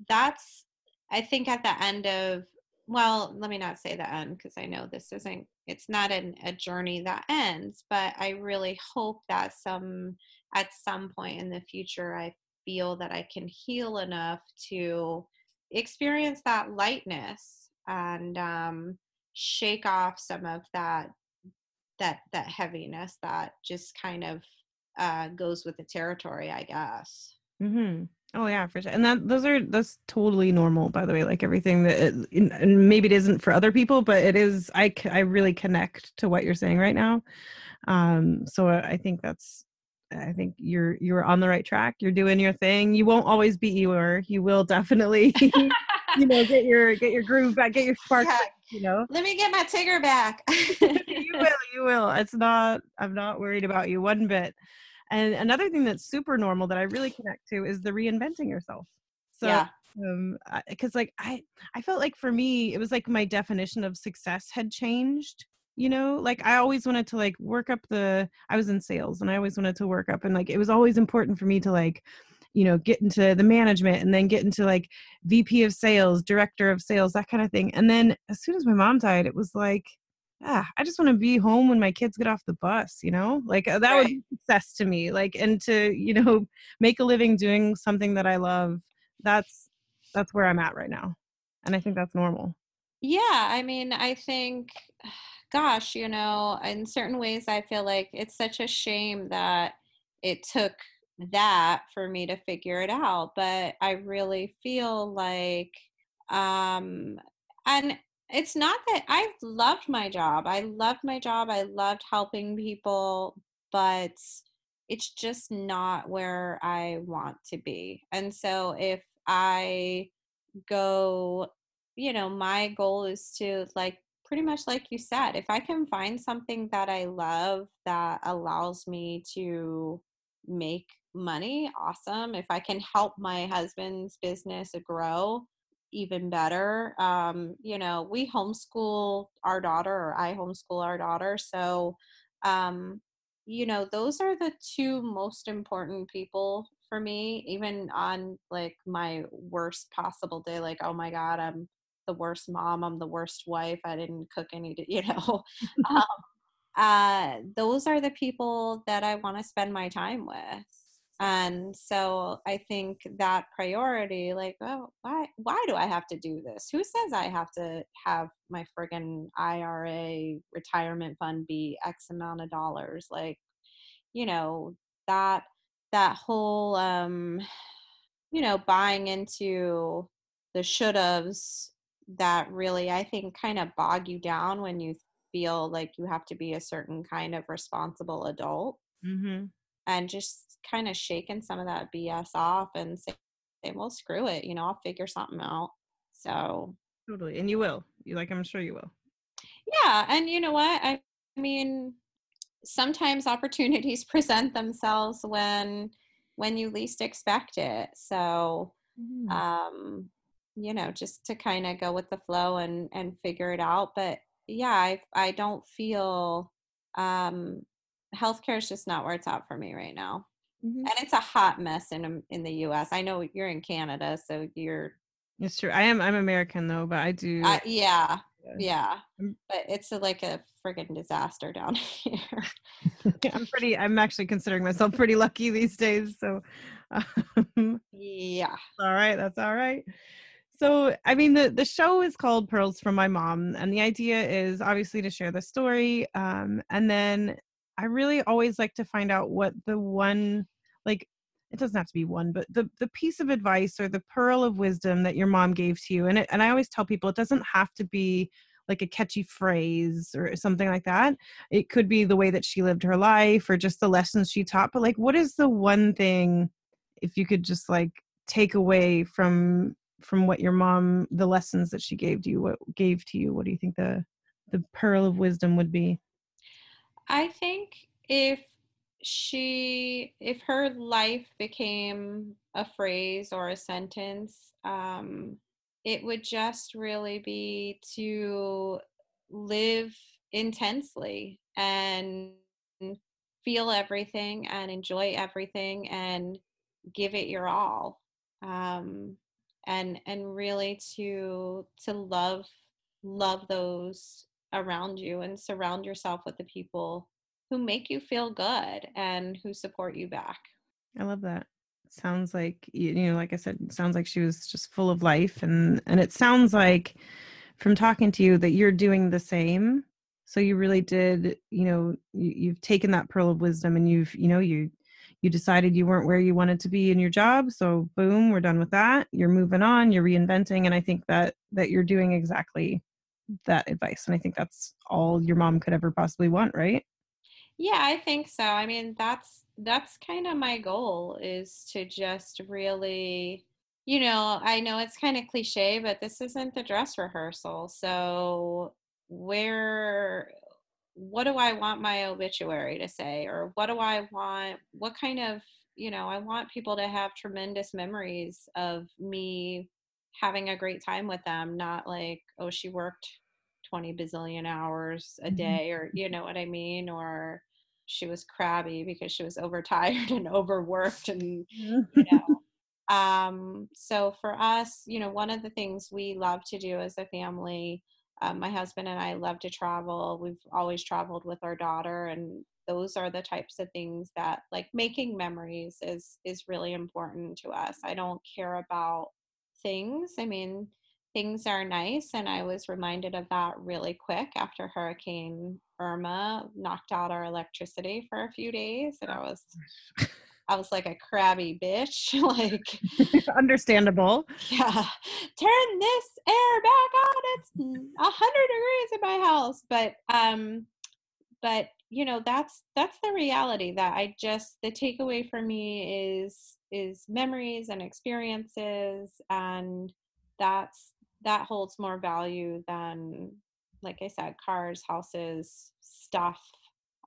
that's i think at the end of well let me not say the end because i know this isn't it's not an, a journey that ends but i really hope that some at some point in the future i feel that i can heal enough to experience that lightness and um, shake off some of that that that heaviness that just kind of uh, goes with the territory, I guess. Mm-hmm. Oh yeah, for sure. And that those are that's totally normal, by the way. Like everything that, it, and maybe it isn't for other people, but it is. I I really connect to what you're saying right now. Um, so I think that's. I think you're you're on the right track. You're doing your thing. You won't always be or you will definitely, you know, get your get your groove back, get your spark. Yeah. Back, you know. Let me get my Tigger back. you will. You will. It's not. I'm not worried about you one bit. And another thing that's super normal that I really connect to is the reinventing yourself. So, yeah. um, because like I, I felt like for me, it was like my definition of success had changed. You know, like I always wanted to like work up the. I was in sales, and I always wanted to work up, and like it was always important for me to like you know get into the management and then get into like vp of sales director of sales that kind of thing and then as soon as my mom died it was like ah, I just want to be home when my kids get off the bus, you know? Like uh, that right. would be success to me. Like and to, you know, make a living doing something that I love. That's that's where I'm at right now. And I think that's normal. Yeah, I mean, I think gosh, you know, in certain ways I feel like it's such a shame that it took that for me to figure it out, but I really feel like um and it's not that I loved my job. I loved my job. I loved helping people, but it's just not where I want to be. And so if I go, you know, my goal is to like pretty much like you said, if I can find something that I love that allows me to make money, awesome. If I can help my husband's business grow, even better. Um, you know, we homeschool our daughter, or I homeschool our daughter. So, um, you know, those are the two most important people for me, even on like my worst possible day. Like, oh my God, I'm the worst mom. I'm the worst wife. I didn't cook any, you know. um, uh, those are the people that I want to spend my time with. And so i think that priority like oh why why do i have to do this who says i have to have my friggin ira retirement fund be x amount of dollars like you know that that whole um you know buying into the should haves that really i think kind of bog you down when you feel like you have to be a certain kind of responsible adult mm-hmm. And just kind of shaking some of that bs off and say well screw it you know i'll figure something out so totally and you will you like i'm sure you will yeah and you know what i mean sometimes opportunities present themselves when when you least expect it so mm. um you know just to kind of go with the flow and and figure it out but yeah i i don't feel um healthcare is just not where it's at for me right now. Mm-hmm. and it's a hot mess in in the us i know you're in canada so you're it's true. I am i'm american though but i do uh, yeah yeah. but it's a, like a friggin disaster down here. I'm pretty i'm actually considering myself pretty lucky these days so um, yeah. all right that's all right. So i mean the the show is called pearls from my mom and the idea is obviously to share the story um, and then i really always like to find out what the one like it doesn't have to be one but the the piece of advice or the pearl of wisdom that your mom gave to you and it, and i always tell people it doesn't have to be like a catchy phrase or something like that. It could be the way that she lived her life or just the lessons she taught but like what is the one thing if you could just like take away from from what your mom the lessons that she gave to you what gave to you? What do you think the the pearl of wisdom would be i think if she if her life became a phrase or a sentence um it would just really be to live intensely and feel everything and enjoy everything and give it your all um and and really to to love love those around you and surround yourself with the people who make you feel good and who support you back. I love that. Sounds like you know like i said sounds like she was just full of life and and it sounds like from talking to you that you're doing the same. So you really did you know you, you've taken that pearl of wisdom and you've you know you you decided you weren't where you wanted to be in your job. So boom we're done with that. You're moving on you're reinventing and i think that that you're doing exactly that advice and i think that's all your mom could ever possibly want right yeah i think so i mean that's that's kind of my goal is to just really you know i know it's kind of cliche but this isn't the dress rehearsal so where what do I want my obituary to say? Or what do I want? What kind of, you know, I want people to have tremendous memories of me having a great time with them, not like, oh, she worked 20 bazillion hours a mm-hmm. day, or, you know what I mean? Or she was crabby because she was overtired and overworked and, you know. Um, so for us, you know, one of the things we love to do as a family um, my husband and I love to travel. We've always traveled with our daughter, and those are the types of things that, like, making memories is is really important to us. I don't care about things. I mean, things are nice, and I was reminded of that really quick after Hurricane Irma knocked out our electricity for a few days, and I was I was like a crabby bitch. like understandable. Yeah. Turn this air back on. It's a hundred degrees in my house. But um but you know that's that's the reality that I just the takeaway for me is is memories and experiences and that's that holds more value than like I said, cars, houses, stuff.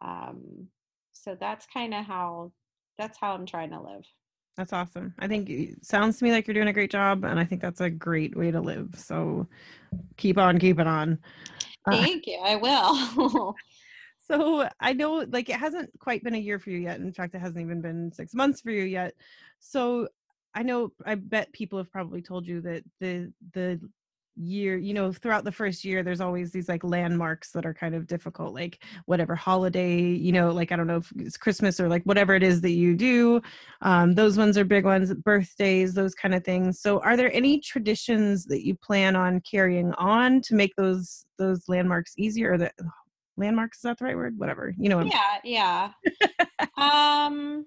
Um, so that's kind of how that's how I'm trying to live. That's awesome. I think it sounds to me like you're doing a great job, and I think that's a great way to live. So keep on, keep it on. Uh, Thank uh, you. I will. so I know, like, it hasn't quite been a year for you yet. In fact, it hasn't even been six months for you yet. So I know, I bet people have probably told you that the the year you know throughout the first year there's always these like landmarks that are kind of difficult like whatever holiday you know like i don't know if it's christmas or like whatever it is that you do um, those ones are big ones birthdays those kind of things. So are there any traditions that you plan on carrying on to make those those landmarks easier or the landmarks is that the right word? Whatever you know yeah yeah. Um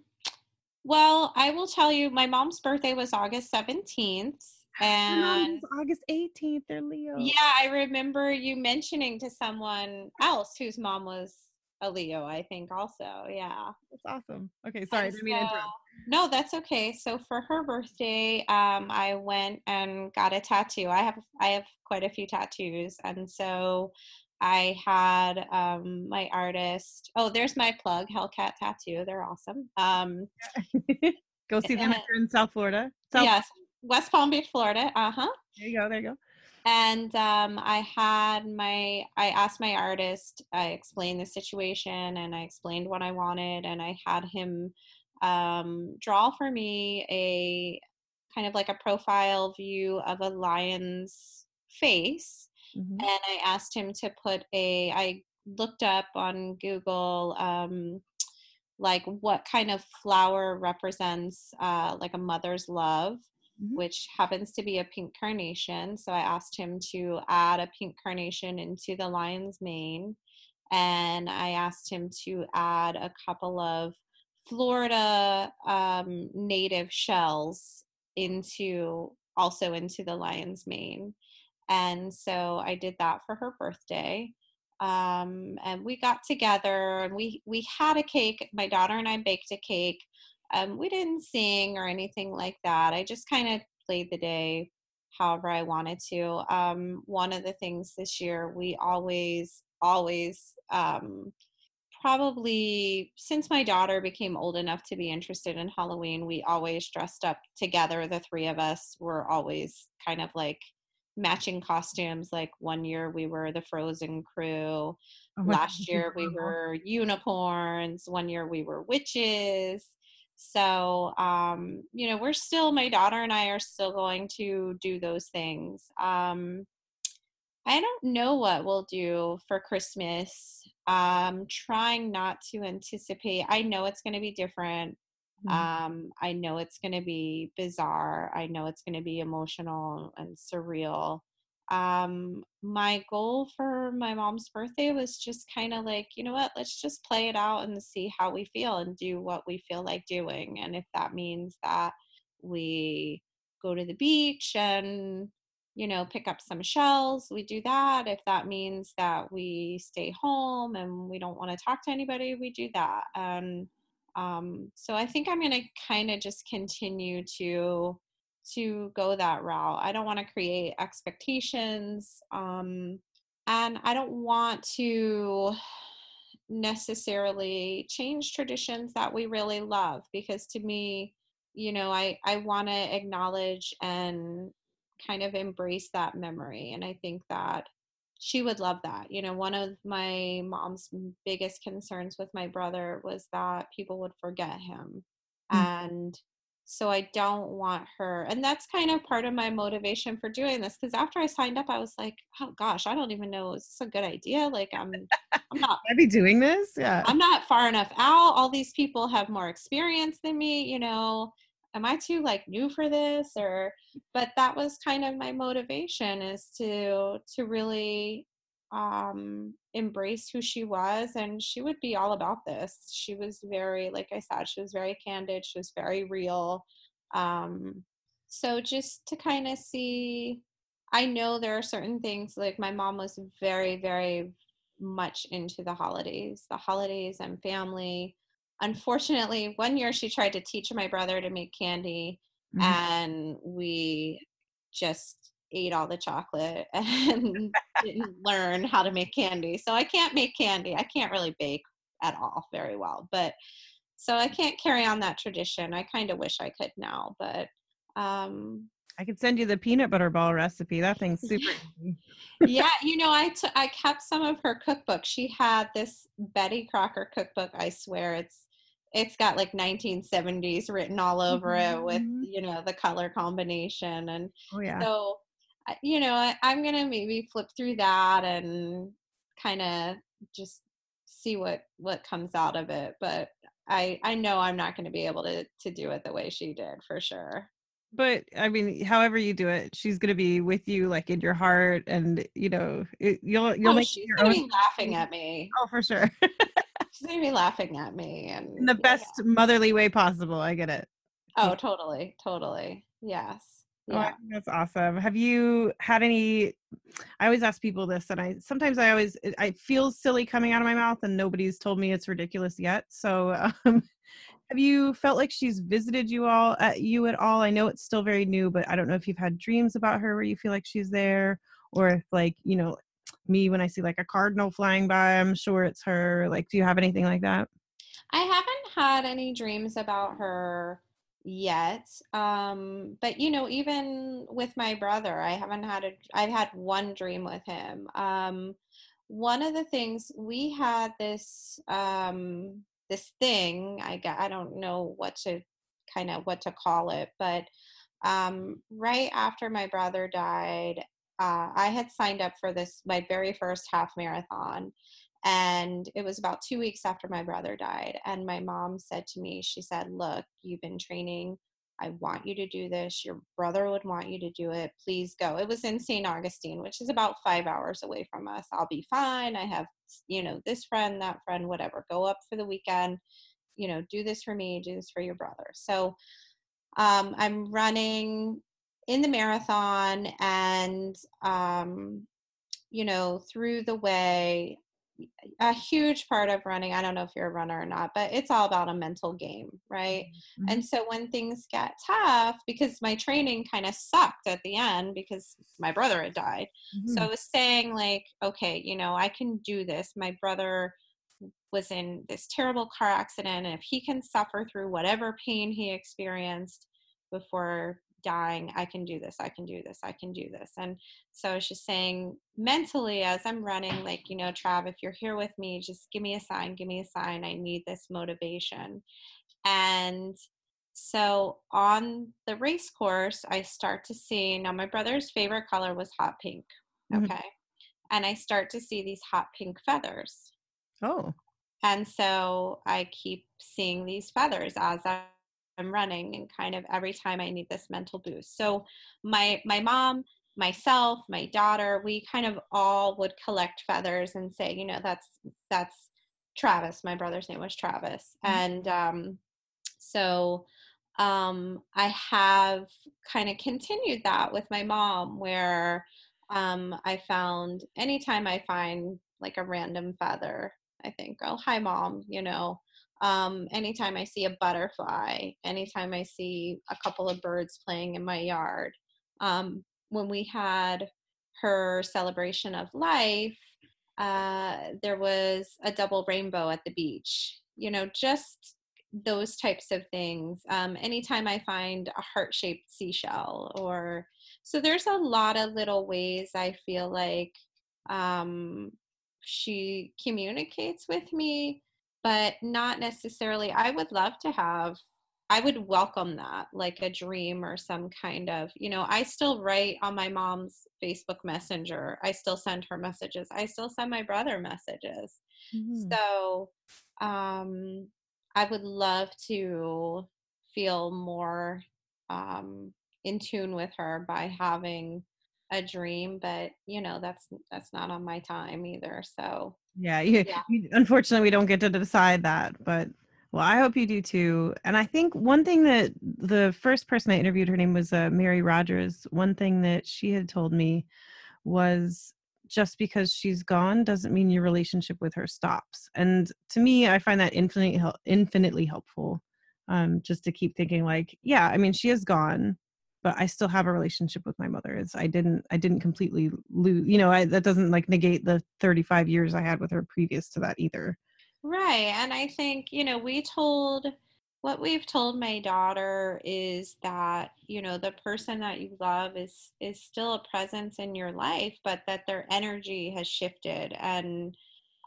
well i will tell you my mom's birthday was august 17th and August 18th, they're Leo. Yeah, I remember you mentioning to someone else whose mom was a Leo, I think also. Yeah. That's awesome. Okay, sorry, so, No, that's okay. So for her birthday, um, I went and got a tattoo. I have I have quite a few tattoos. And so I had um, my artist. Oh, there's my plug, Hellcat Tattoo. They're awesome. Um, Go see them if you're in South Florida. South yes, West Palm Beach, Florida. Uh huh. There you go. There you go. And um, I had my, I asked my artist, I explained the situation and I explained what I wanted, and I had him um, draw for me a kind of like a profile view of a lion's face. Mm-hmm. And I asked him to put a, I looked up on Google um, like what kind of flower represents uh, like a mother's love mm-hmm. which happens to be a pink carnation. So I asked him to add a pink carnation into the lion's mane. And I asked him to add a couple of Florida um, native shells into also into the lion's mane. And so I did that for her birthday. Um, and we got together and we we had a cake. My daughter and I baked a cake um, we didn't sing or anything like that. I just kind of played the day however I wanted to. Um, one of the things this year, we always, always, um, probably since my daughter became old enough to be interested in Halloween, we always dressed up together. The three of us were always kind of like matching costumes. Like one year we were the Frozen crew. Oh, Last year we were unicorns. One year we were witches. So, um, you know, we're still, my daughter and I are still going to do those things. Um, I don't know what we'll do for Christmas. Um, trying not to anticipate. I know it's going to be different. Mm-hmm. Um, I know it's going to be bizarre. I know it's going to be emotional and surreal um my goal for my mom's birthday was just kind of like you know what? Let's just play it out and see how we feel and do what we feel like doing. And if that means that we go to the beach and you know pick up some shells we do that. If that means that we stay home and we don't want to talk to anybody we do that. And um so i think i'm going to kind of just continue to to go that route. I don't want to create expectations. Um, and I don't want to necessarily change traditions that we really love because to me, you know, I, I want to acknowledge and kind of embrace that memory. And I think that she would love that. You know, one of my mom's biggest concerns with my brother was that people would forget him. Mm-hmm. And so i don't want her and that's kind of part of my motivation for doing this because after i signed up i was like oh gosh i don't even know is this a good idea? Like i'm i'm not i be doing this? Yeah. I'm not far enough out. All these people have more experience than me you know. Am i too like new for this or but that was kind of my motivation is to to really um embrace who she was and she would be all about this she was very like i said she was very candid she was very real um so just to kind of see i know there are certain things like my mom was very very much into the holidays the holidays and family unfortunately one year she tried to teach my brother to make candy mm-hmm. and we just ate all the chocolate and didn't learn how to make candy. So I can't make candy. I can't really bake at all very well. But so I can't carry on that tradition. I kind of wish I could now, but um I could send you the peanut butter ball recipe. That thing's super yeah, you know, I, t- I kept some of her cookbook. She had this Betty Crocker cookbook. I swear it's it's got like 1970s written all over mm-hmm. it with mm-hmm. you know the color combination and oh yeah so you know, I, I'm gonna maybe flip through that and kind of just see what what comes out of it. But I I know I'm not going to be able to to do it the way she did for sure. But I mean, however you do it, she's going to be with you, like in your heart, and you know, it, you'll you'll oh, make she's your gonna own. be laughing at me. Oh, for sure, She's gonna be laughing at me and in the yeah, best motherly way possible. I get it. Oh, totally, totally. Yes. Yeah. think that's awesome. Have you had any? I always ask people this, and I sometimes I always it- I feel silly coming out of my mouth, and nobody's told me it's ridiculous yet. So, um, have you felt like she's visited you all at you at all? I know it's still very new, but I don't know if you've had dreams about her where you feel like she's there, or if like you know me when I see like a cardinal flying by, I'm sure it's her. Like, do you have anything like that? I haven't had any dreams about her yet. Um, but you know, even with my brother, I haven't had a I've had one dream with him. Um, one of the things we had this um this thing, I I don't know what to kind of what to call it, but um right after my brother died, uh, I had signed up for this my very first half marathon and it was about two weeks after my brother died and my mom said to me she said look you've been training. I want you to do this. Your brother would want you to do it. Please go. It was in st augustine which is about five hours away from us. I'll be fine. I have you know this friend that friend whatever. Go up for the weekend. You know do this for me do this for your brother. So um, i'm running in the marathon and um, you know through the way a huge part of running i don't know if you're a runner or not but it's all about a mental game right? Mhm. and so when things get tough because my training kind of sucked at the end because my brother had died so i was saying like okay you know i can do this. My brother was in this terrible car accident and if he can suffer through whatever pain he experienced before dying i can do this i can do this i can do this and so I was just saying mentally as I'm running, like, you know, Trav, if you're here with me, just give me a sign, give me a sign. I need this motivation. And so on the race course, I start to see now my brother's favorite color was hot pink. Mhm. Okay. And I start to see these hot pink feathers. oh, And so I keep seeing these feathers as I'm running and kind of every time I need this mental boost. So my my mom, myself, my daughter, we kind of all would collect feathers and say, you know, that's that's Travis. My brother's name was Travis. Mhm. And um so um I have kind of continued that with my mom where um I found anytime I find like a random feather I think, oh, hi, mom, you know. Um, anytime I see a butterfly, anytime I see a couple of birds playing in my yard. Um, when we had her celebration of life, uh, there was a double rainbow at the beach, you know, just those types of things. Um, anytime I find a heart shaped seashell, or so there's a lot of little ways I feel like um, she communicates with me, but not necessarily. I would love to have, I would welcome that, like a dream or some kind of, you know, I still write on my mom's Facebook Messenger. I still send her messages. I still send my brother messages. Mhm. So um, I would love to feel more um, in tune with her by having a dream, but you know that's that's not on my time either. So Yeah, you, Yeah. you- unfortunately, we don't get to decide that, but well, I hope you do too. And I think one thing that the first person I interviewed, her name was uh, Mary Rogers. One thing that she had told me was just because she's gone doesn't mean your relationship with her stops. And to me, I find that infinitely infinitely helpful. Um, just to keep thinking like, yeah, I mean, she is gone, but I still have a relationship with my mother. It's I didn't I didn't completely lose. You know, I, that doesn't like negate the 35 years I had with her previous to that either. Right. And I think, you know, we told what we've told my daughter is that, you know, the person that you love is is still a presence in your life, but that their energy has shifted and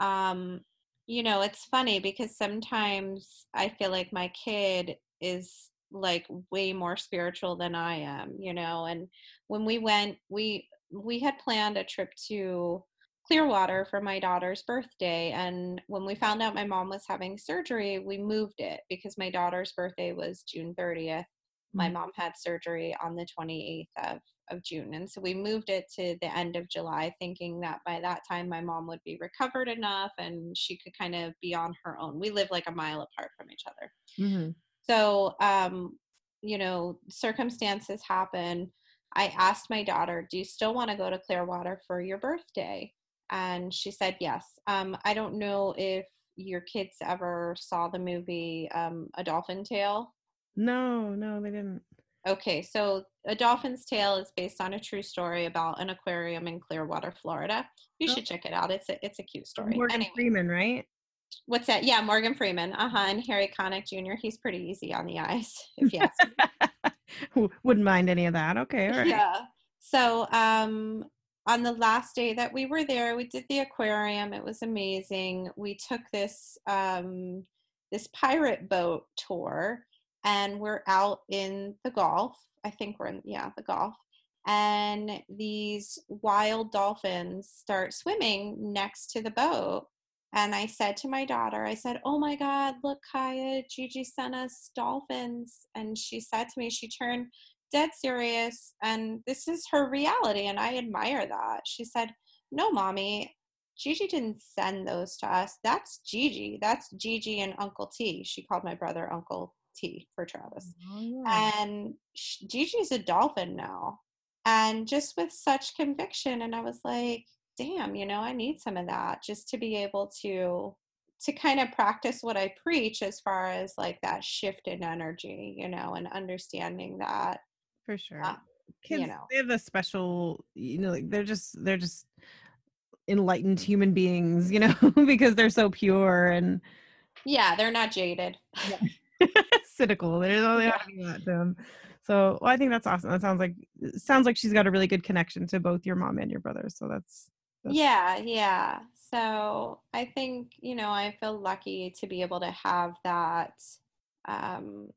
um you know, it's funny because sometimes I feel like my kid is like way more spiritual than I am, you know. And when we went, we we had planned a trip to Clearwater for my daughter's birthday. And when we found out my mom was having surgery, we moved it because my daughter's birthday was June 30th. My Mhm. mom had surgery on the 28th of, of June. And so we moved it to the end of July, thinking that by that time my mom would be recovered enough and she could kind of be on her own. We live like a mile apart from each other. Mhm. So, um, you know, circumstances happen. I asked my daughter, Do you still want to go to Clearwater for your birthday? And she said yes. Um, I don't know if your kids ever saw the movie um, A Dolphin Tale. No, no, they didn't. Okay, so A Dolphin's Tale is based on a true story about an aquarium in Clearwater, Florida. You Oh. should check it out. It's a it's a cute story. Morgan Anyway, Freeman, right? What's that? Yeah, Morgan Freeman. Uh huh. And Harry Connick Jr. He's pretty easy on the eyes, if you ask me. Wouldn't mind any of that. Okay, all right. Yeah. So um on the last day that we were there, we did the aquarium. It was amazing. We took this um this pirate boat tour and we're out in the Gulf. I think we're in yeah, the Gulf. And these wild dolphins start swimming next to the boat. And I said to my daughter, I said, Oh my God, look, Kaya, Gigi sent us dolphins. And she said to me, she turned dead serious and this is her reality and i admire that. She said no mommy gigi didn't send those to us. That's gigi. That's gigi and uncle t. She called my brother uncle t for travis. Oh, yeah. and gigi's a dolphin now. And just with such conviction and i was like damn you know i need some of that just to be able to to kind of practice what i preach as far as like that shift in energy you know and understanding that For sure. uh, Kids, you know. they have a special, you know, like they're just they're just enlightened human beings, you know, because they're so pure and yeah they're not jaded cynical. There's only Yeah. that to them. So well, I think that's awesome. That sounds like sounds like she's got a really good connection to both your mom and your brother. So that's That's- yeah yeah. So i think you know i feel lucky to be able to have that um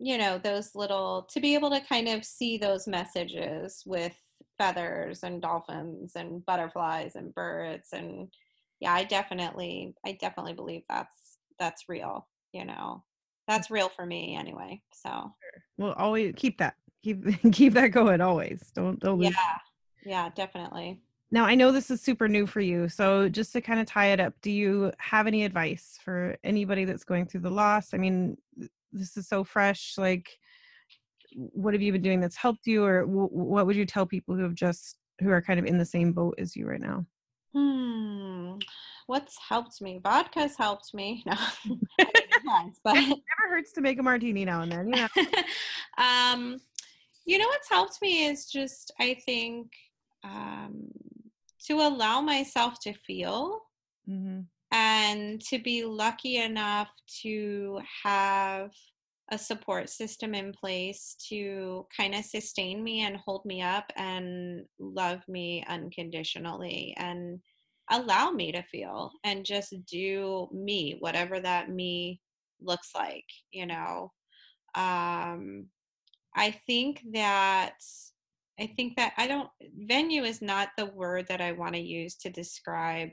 you know those little to be able to kind of see those messages with feathers and dolphins and butterflies and birds and yeah i definitely i definitely believe that's that's real you know. That's real for me anyway so. Well always keep that. Keep keep that going always. Don't don't lose yeah. Yeah definitely Now, I know this is super new for you. So, just to kind of tie it up, do you have any advice for anybody that's going through the loss? I mean, this is so fresh. Like, what have you been doing that's helped you, or w- what would you tell people who have just who are kind of in the same boat as you right now? Hmm. What's helped me? Vodka's helped me. No, mean, it but Never hurts to make a martini now and then. You know. um, you know what's helped me is just I think um, to allow myself to feel hmm and to be lucky enough to have a support system in place to kind of sustain me and hold me up and love me unconditionally and allow me to feel and just do me whatever that me looks like you know? Um i think that i think that i don't venue is not the word that i want to use to describe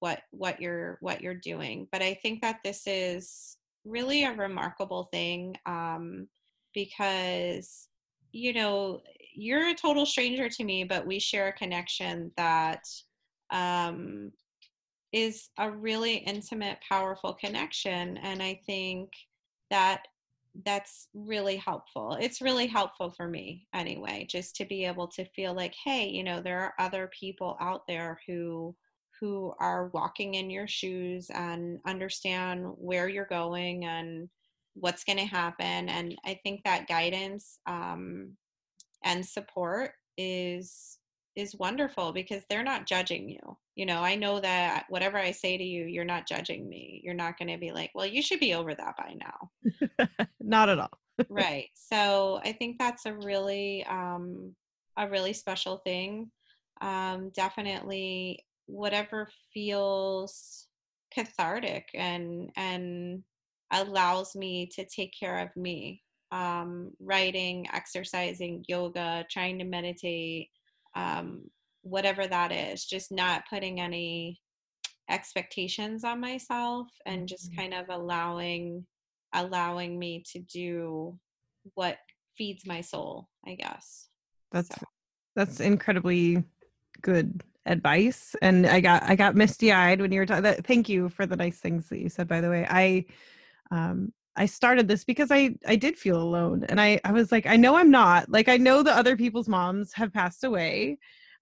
what what you're what you're doing but i think that this is really a remarkable thing um because you know you're a total stranger to me but we share a connection that um is a really intimate powerful connection and i think that that's really helpful. It's really helpful for me anyway just to be able to feel like hey you know there are other people out there who who are walking in your shoes and understand where you're going and what's going to happen. And i think that guidance um, and support is is wonderful because they're not judging you you know i know that whatever i say to you you're not judging me you're not going to be like well you should be over that by now Not at all. right so i think that's a really um a really special thing um definitely whatever feels cathartic and and allows me to take care of me um, writing, exercising, yoga, trying to meditate, um, whatever that is, just not putting any expectations on myself and just Mhm. kind of allowing allowing me to do what feeds my soul, I guess. That's So. that's incredibly good advice and I got I got misty-eyed when you were talking that thank you for the nice things that you said by the way. I um I started this because I I did feel alone and I I was like I know I'm not. Like I know that other people's moms have passed away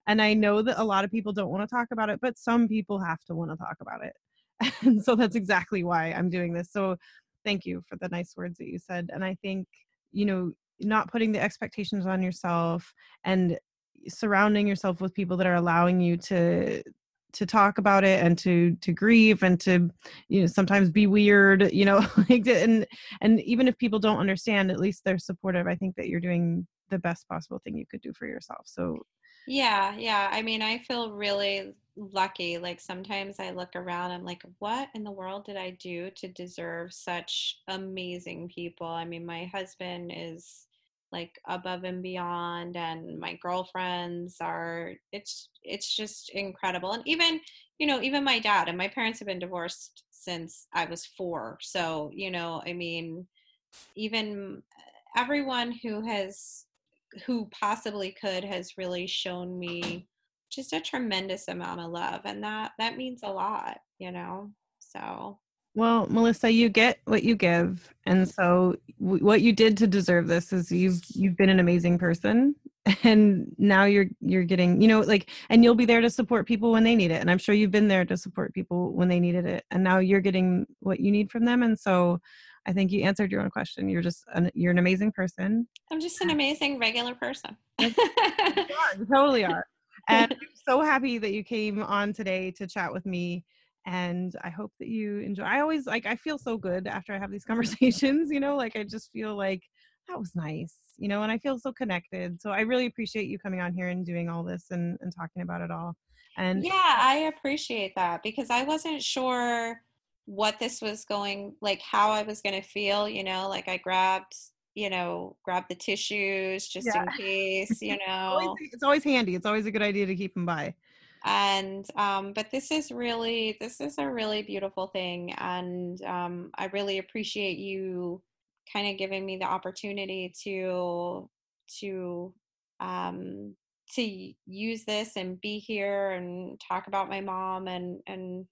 and I know that a lot of people don't want to talk about it, but some people have to want to talk about it. And so that's exactly why I'm doing this. So thank you for the nice words that you said and I think you know not putting the expectations on yourself and surrounding yourself with people that are allowing you to to talk about it and to to grieve and to you know sometimes be weird you know like and and even if people don't understand at least they're supportive i think that you're doing the best possible thing you could do for yourself so Yeah, yeah. I mean, I feel really lucky. Like sometimes I look around, I'm like, what in the world did I do to deserve such amazing people? I mean, my husband is like above and beyond and my girlfriends are it's it's just incredible. And even, you know, even my dad and my parents have been divorced since I was 4. So, you know, I mean, even everyone who has who possibly could has really shown me just a tremendous amount of love and that that means a lot you know so well melissa you get what you give and so w- what you did to deserve this is you've you've been an amazing person and now you're you're getting you know like and you'll be there to support people when they need it and i'm sure you've been there to support people when they needed it and now you're getting what you need from them and so i think you answered your own question. You're just an, you're an amazing person. I'm just an amazing regular person. You, are, you totally are. And i'm so happy that you came on today to chat with me and i hope that you enjoy i always like i feel so good after i have these conversations you know like i just feel like that was nice you know and i feel so connected so i really appreciate you coming on here and doing all this and, and talking about it all and yeah i appreciate that because i wasn't sure what this was going like how i was going to feel you know like i grabbed you know grab the tissues just Yeah. in case you it's, know always, it's always handy it's always a good idea to keep them by and um, but this is really this is a really beautiful thing and um, i really appreciate you kind of giving me the opportunity to to um, to use this and be here and talk about my mom and and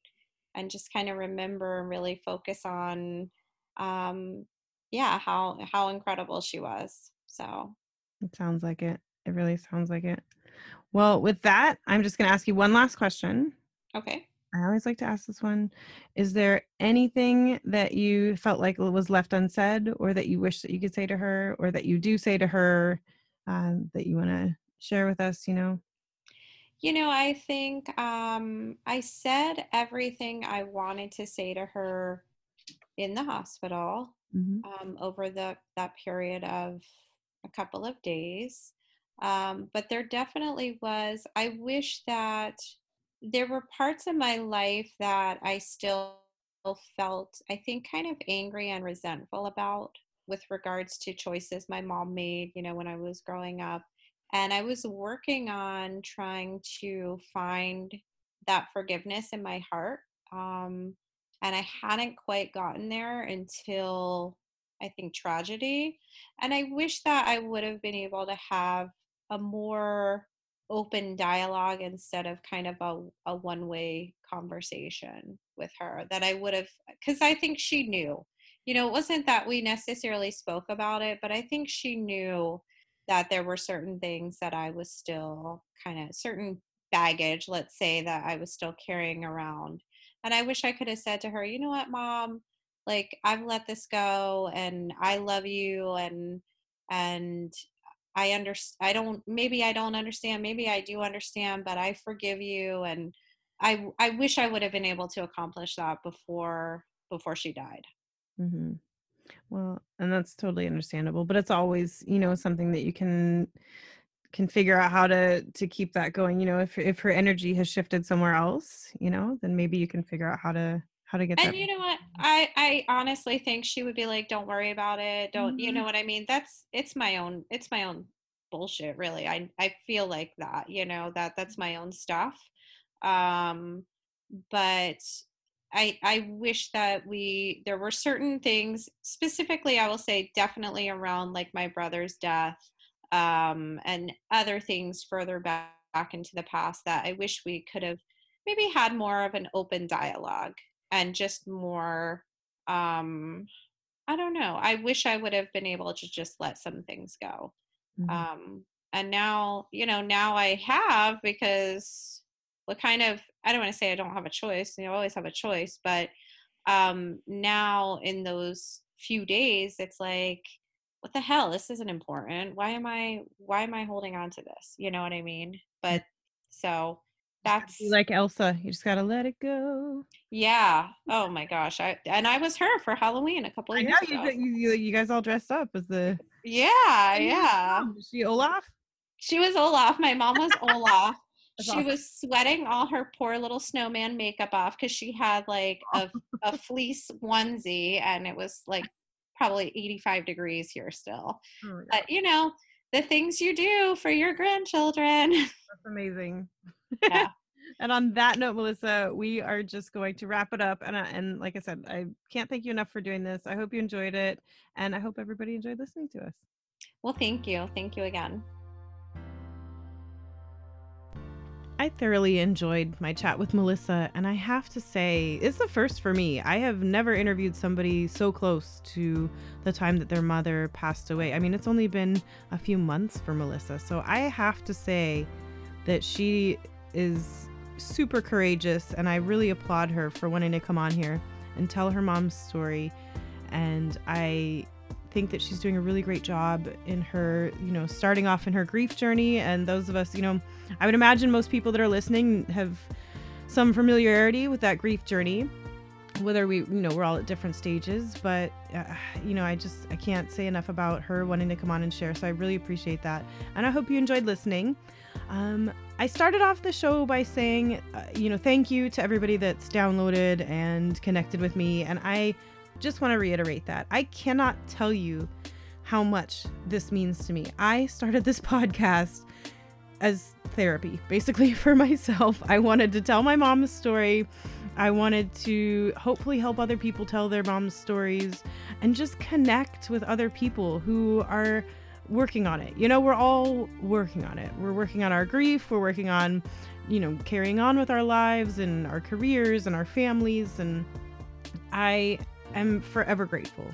and just kind of remember and really focus on um, yeah how how incredible she was so. It sounds like it. It really sounds like it well with that i'm just going to ask you one last question okay I always like to ask this one. Is there anything that you felt like was left unsaid or that you wish that you could say to her or that you do say to her um, that you want to share with us, you know? You know, I think um, I said everything I wanted to say to her in the hospital Mhm. um, over the that period of a couple of days. Um, but there definitely was. I wish that there were parts of my life that I still felt, I think, kind of angry and resentful about with regards to choices my mom made, you know, when I was growing up. And I was working on trying to find that forgiveness in my heart. Um, and I hadn't quite gotten there until I think tragedy. And I wish that I would have been able to have a more open dialogue instead of kind of a, a one way conversation with her. That I would have, because I think she knew. You know, it wasn't that we necessarily spoke about it, but I think she knew that there were certain things that I was still kind of certain baggage, let's say, that I was still carrying around. And I wish I could have said to her, you know what, mom, like I've let this go and I love you and and I understand I don't maybe I don't understand, maybe I do understand, but I forgive you and I I wish I would have been able to accomplish that before before she died. Mm-hmm. Well, and that's totally understandable, but it's always, you know, something that you can can figure out how to to keep that going. You know, if if her energy has shifted somewhere else, you know, then maybe you can figure out how to how to get and you know what? I i honestly think she would be like don't worry about it. Don't you Mhm. know what i mean? That's it's my own it's my own bullshit really. I i feel like that you know that that's my own stuff. Um but i i wish that we there were certain things specifically i will say definitely around like my brother's death um and other things further back, back into the past that i wish we could have maybe had more of an open dialogue and just more um i don't know i wish i would have been able to just let some things go Mhm. um and now you know now i have because what kind of i don't want to say i don't have a choice you know, I always have a choice but um now in those few days it's like what the hell? This isn't important. Why am i why am i holding on to this? You know what i mean? But so that's like Elsa, you just gotta let it go. yeah oh my gosh i and i was her for halloween a couple of I years you, ago you, you, you guys all dressed up as the. yeah yeah Was she Olaf? She was Olaf. My mom was Olaf. She awesome. was sweating all her poor little snowman makeup off because she had like a, a fleece onesie and it was like probably 85 degrees here still. Oh But you know, the things you do for your grandchildren. that's amazing. Yeah. and on that note, Melissa, we are just going to wrap it up. And I, and like I said, I can't thank you enough for doing this. I hope you enjoyed it, and I hope everybody enjoyed listening to us. Well, thank you. Thank you again. I thoroughly enjoyed my chat with Melissa, and I have to say, it's the first for me. I have never interviewed somebody so close to the time that their mother passed away. I mean, it's only been a few months for Melissa, so I have to say that she is super courageous, and I really applaud her for wanting to come on here and tell her mom's story. And I think that she's doing a really great job in her, you know, starting off in her grief journey. And those of us, you know, I would imagine most people that are listening have some familiarity with that grief journey, whether we, you know, we're all at different stages. But, uh, you know, I just, I can't say enough about her wanting to come on and share. So I really appreciate that. And I hope you enjoyed listening. Um, I started off the show by saying, uh, you know, thank you to everybody that's downloaded and connected with me. And I just want to reiterate that. I cannot tell you how much this means to me. I started this podcast as therapy, basically for myself. I wanted to tell my mom's story. I wanted to hopefully help other people tell their mom's stories and just connect with other people who are working on it. You know, we're all working on it. We're working on our grief, we're working on, you know, carrying on with our lives and our careers and our families. And I am forever grateful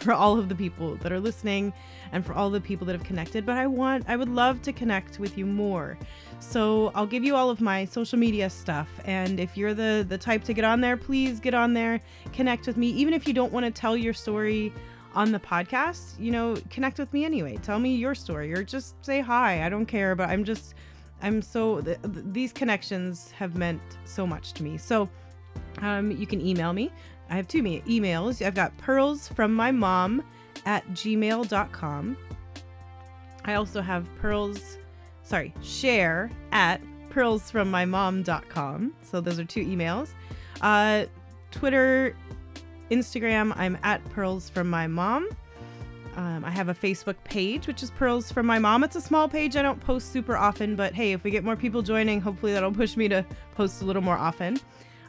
for all of the people that are listening and for all the people that have connected. But i want i would love to connect with you more. So i'll give you all of my social media stuff. And if you're the the type to get on there please get on there. Connect with me. Even if you don't want to tell your story on the podcast you know connect with me anyway tell me your story or just say hi i don't care but i'm just i'm so th- th- these connections have meant so much to me so um, you can email me I have two emails. I've got pearls from my mom at gmail.com. I also have pearls, sorry, share at pearlsfrommymom.com. So those are two emails. Uh, Twitter, Instagram, I'm at pearls from my mom. Um, I have a Facebook page, which is Pearls from My Mom. It's a small page. I don't post super often, but hey, if we get more people joining, hopefully that'll push me to post a little more often.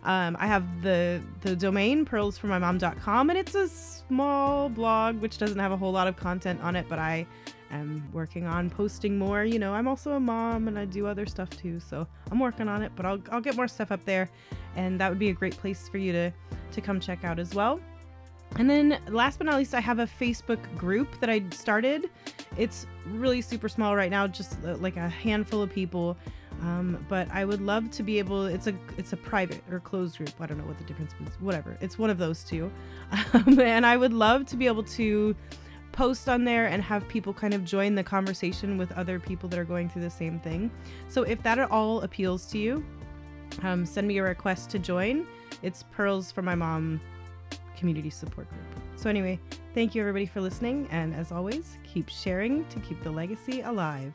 Um, I have the the domain pearlsfrommymom.com, and it's a small blog which doesn't have a whole lot of content on it, but I am working on posting more. You know, I'm also a mom and I do other stuff too, so I'm working on it. But I'll I'll get more stuff up there, and that would be a great place for you to to come check out as well. And then last but not least, I have a Facebook group that I started. It's really super small right now, just uh, like a handful of people. Um, but I would love to be able. It's a it's a private or closed group. I don't know what the difference is. Whatever. It's one of those two. Um, and I would love to be able to post on there and have people kind of join the conversation with other people that are going through the same thing. So if that at all appeals to you, um, send me a request to join. It's Pearls from My Mom community support group. So, anyway, thank you everybody for listening. And as always, keep sharing to keep the legacy alive.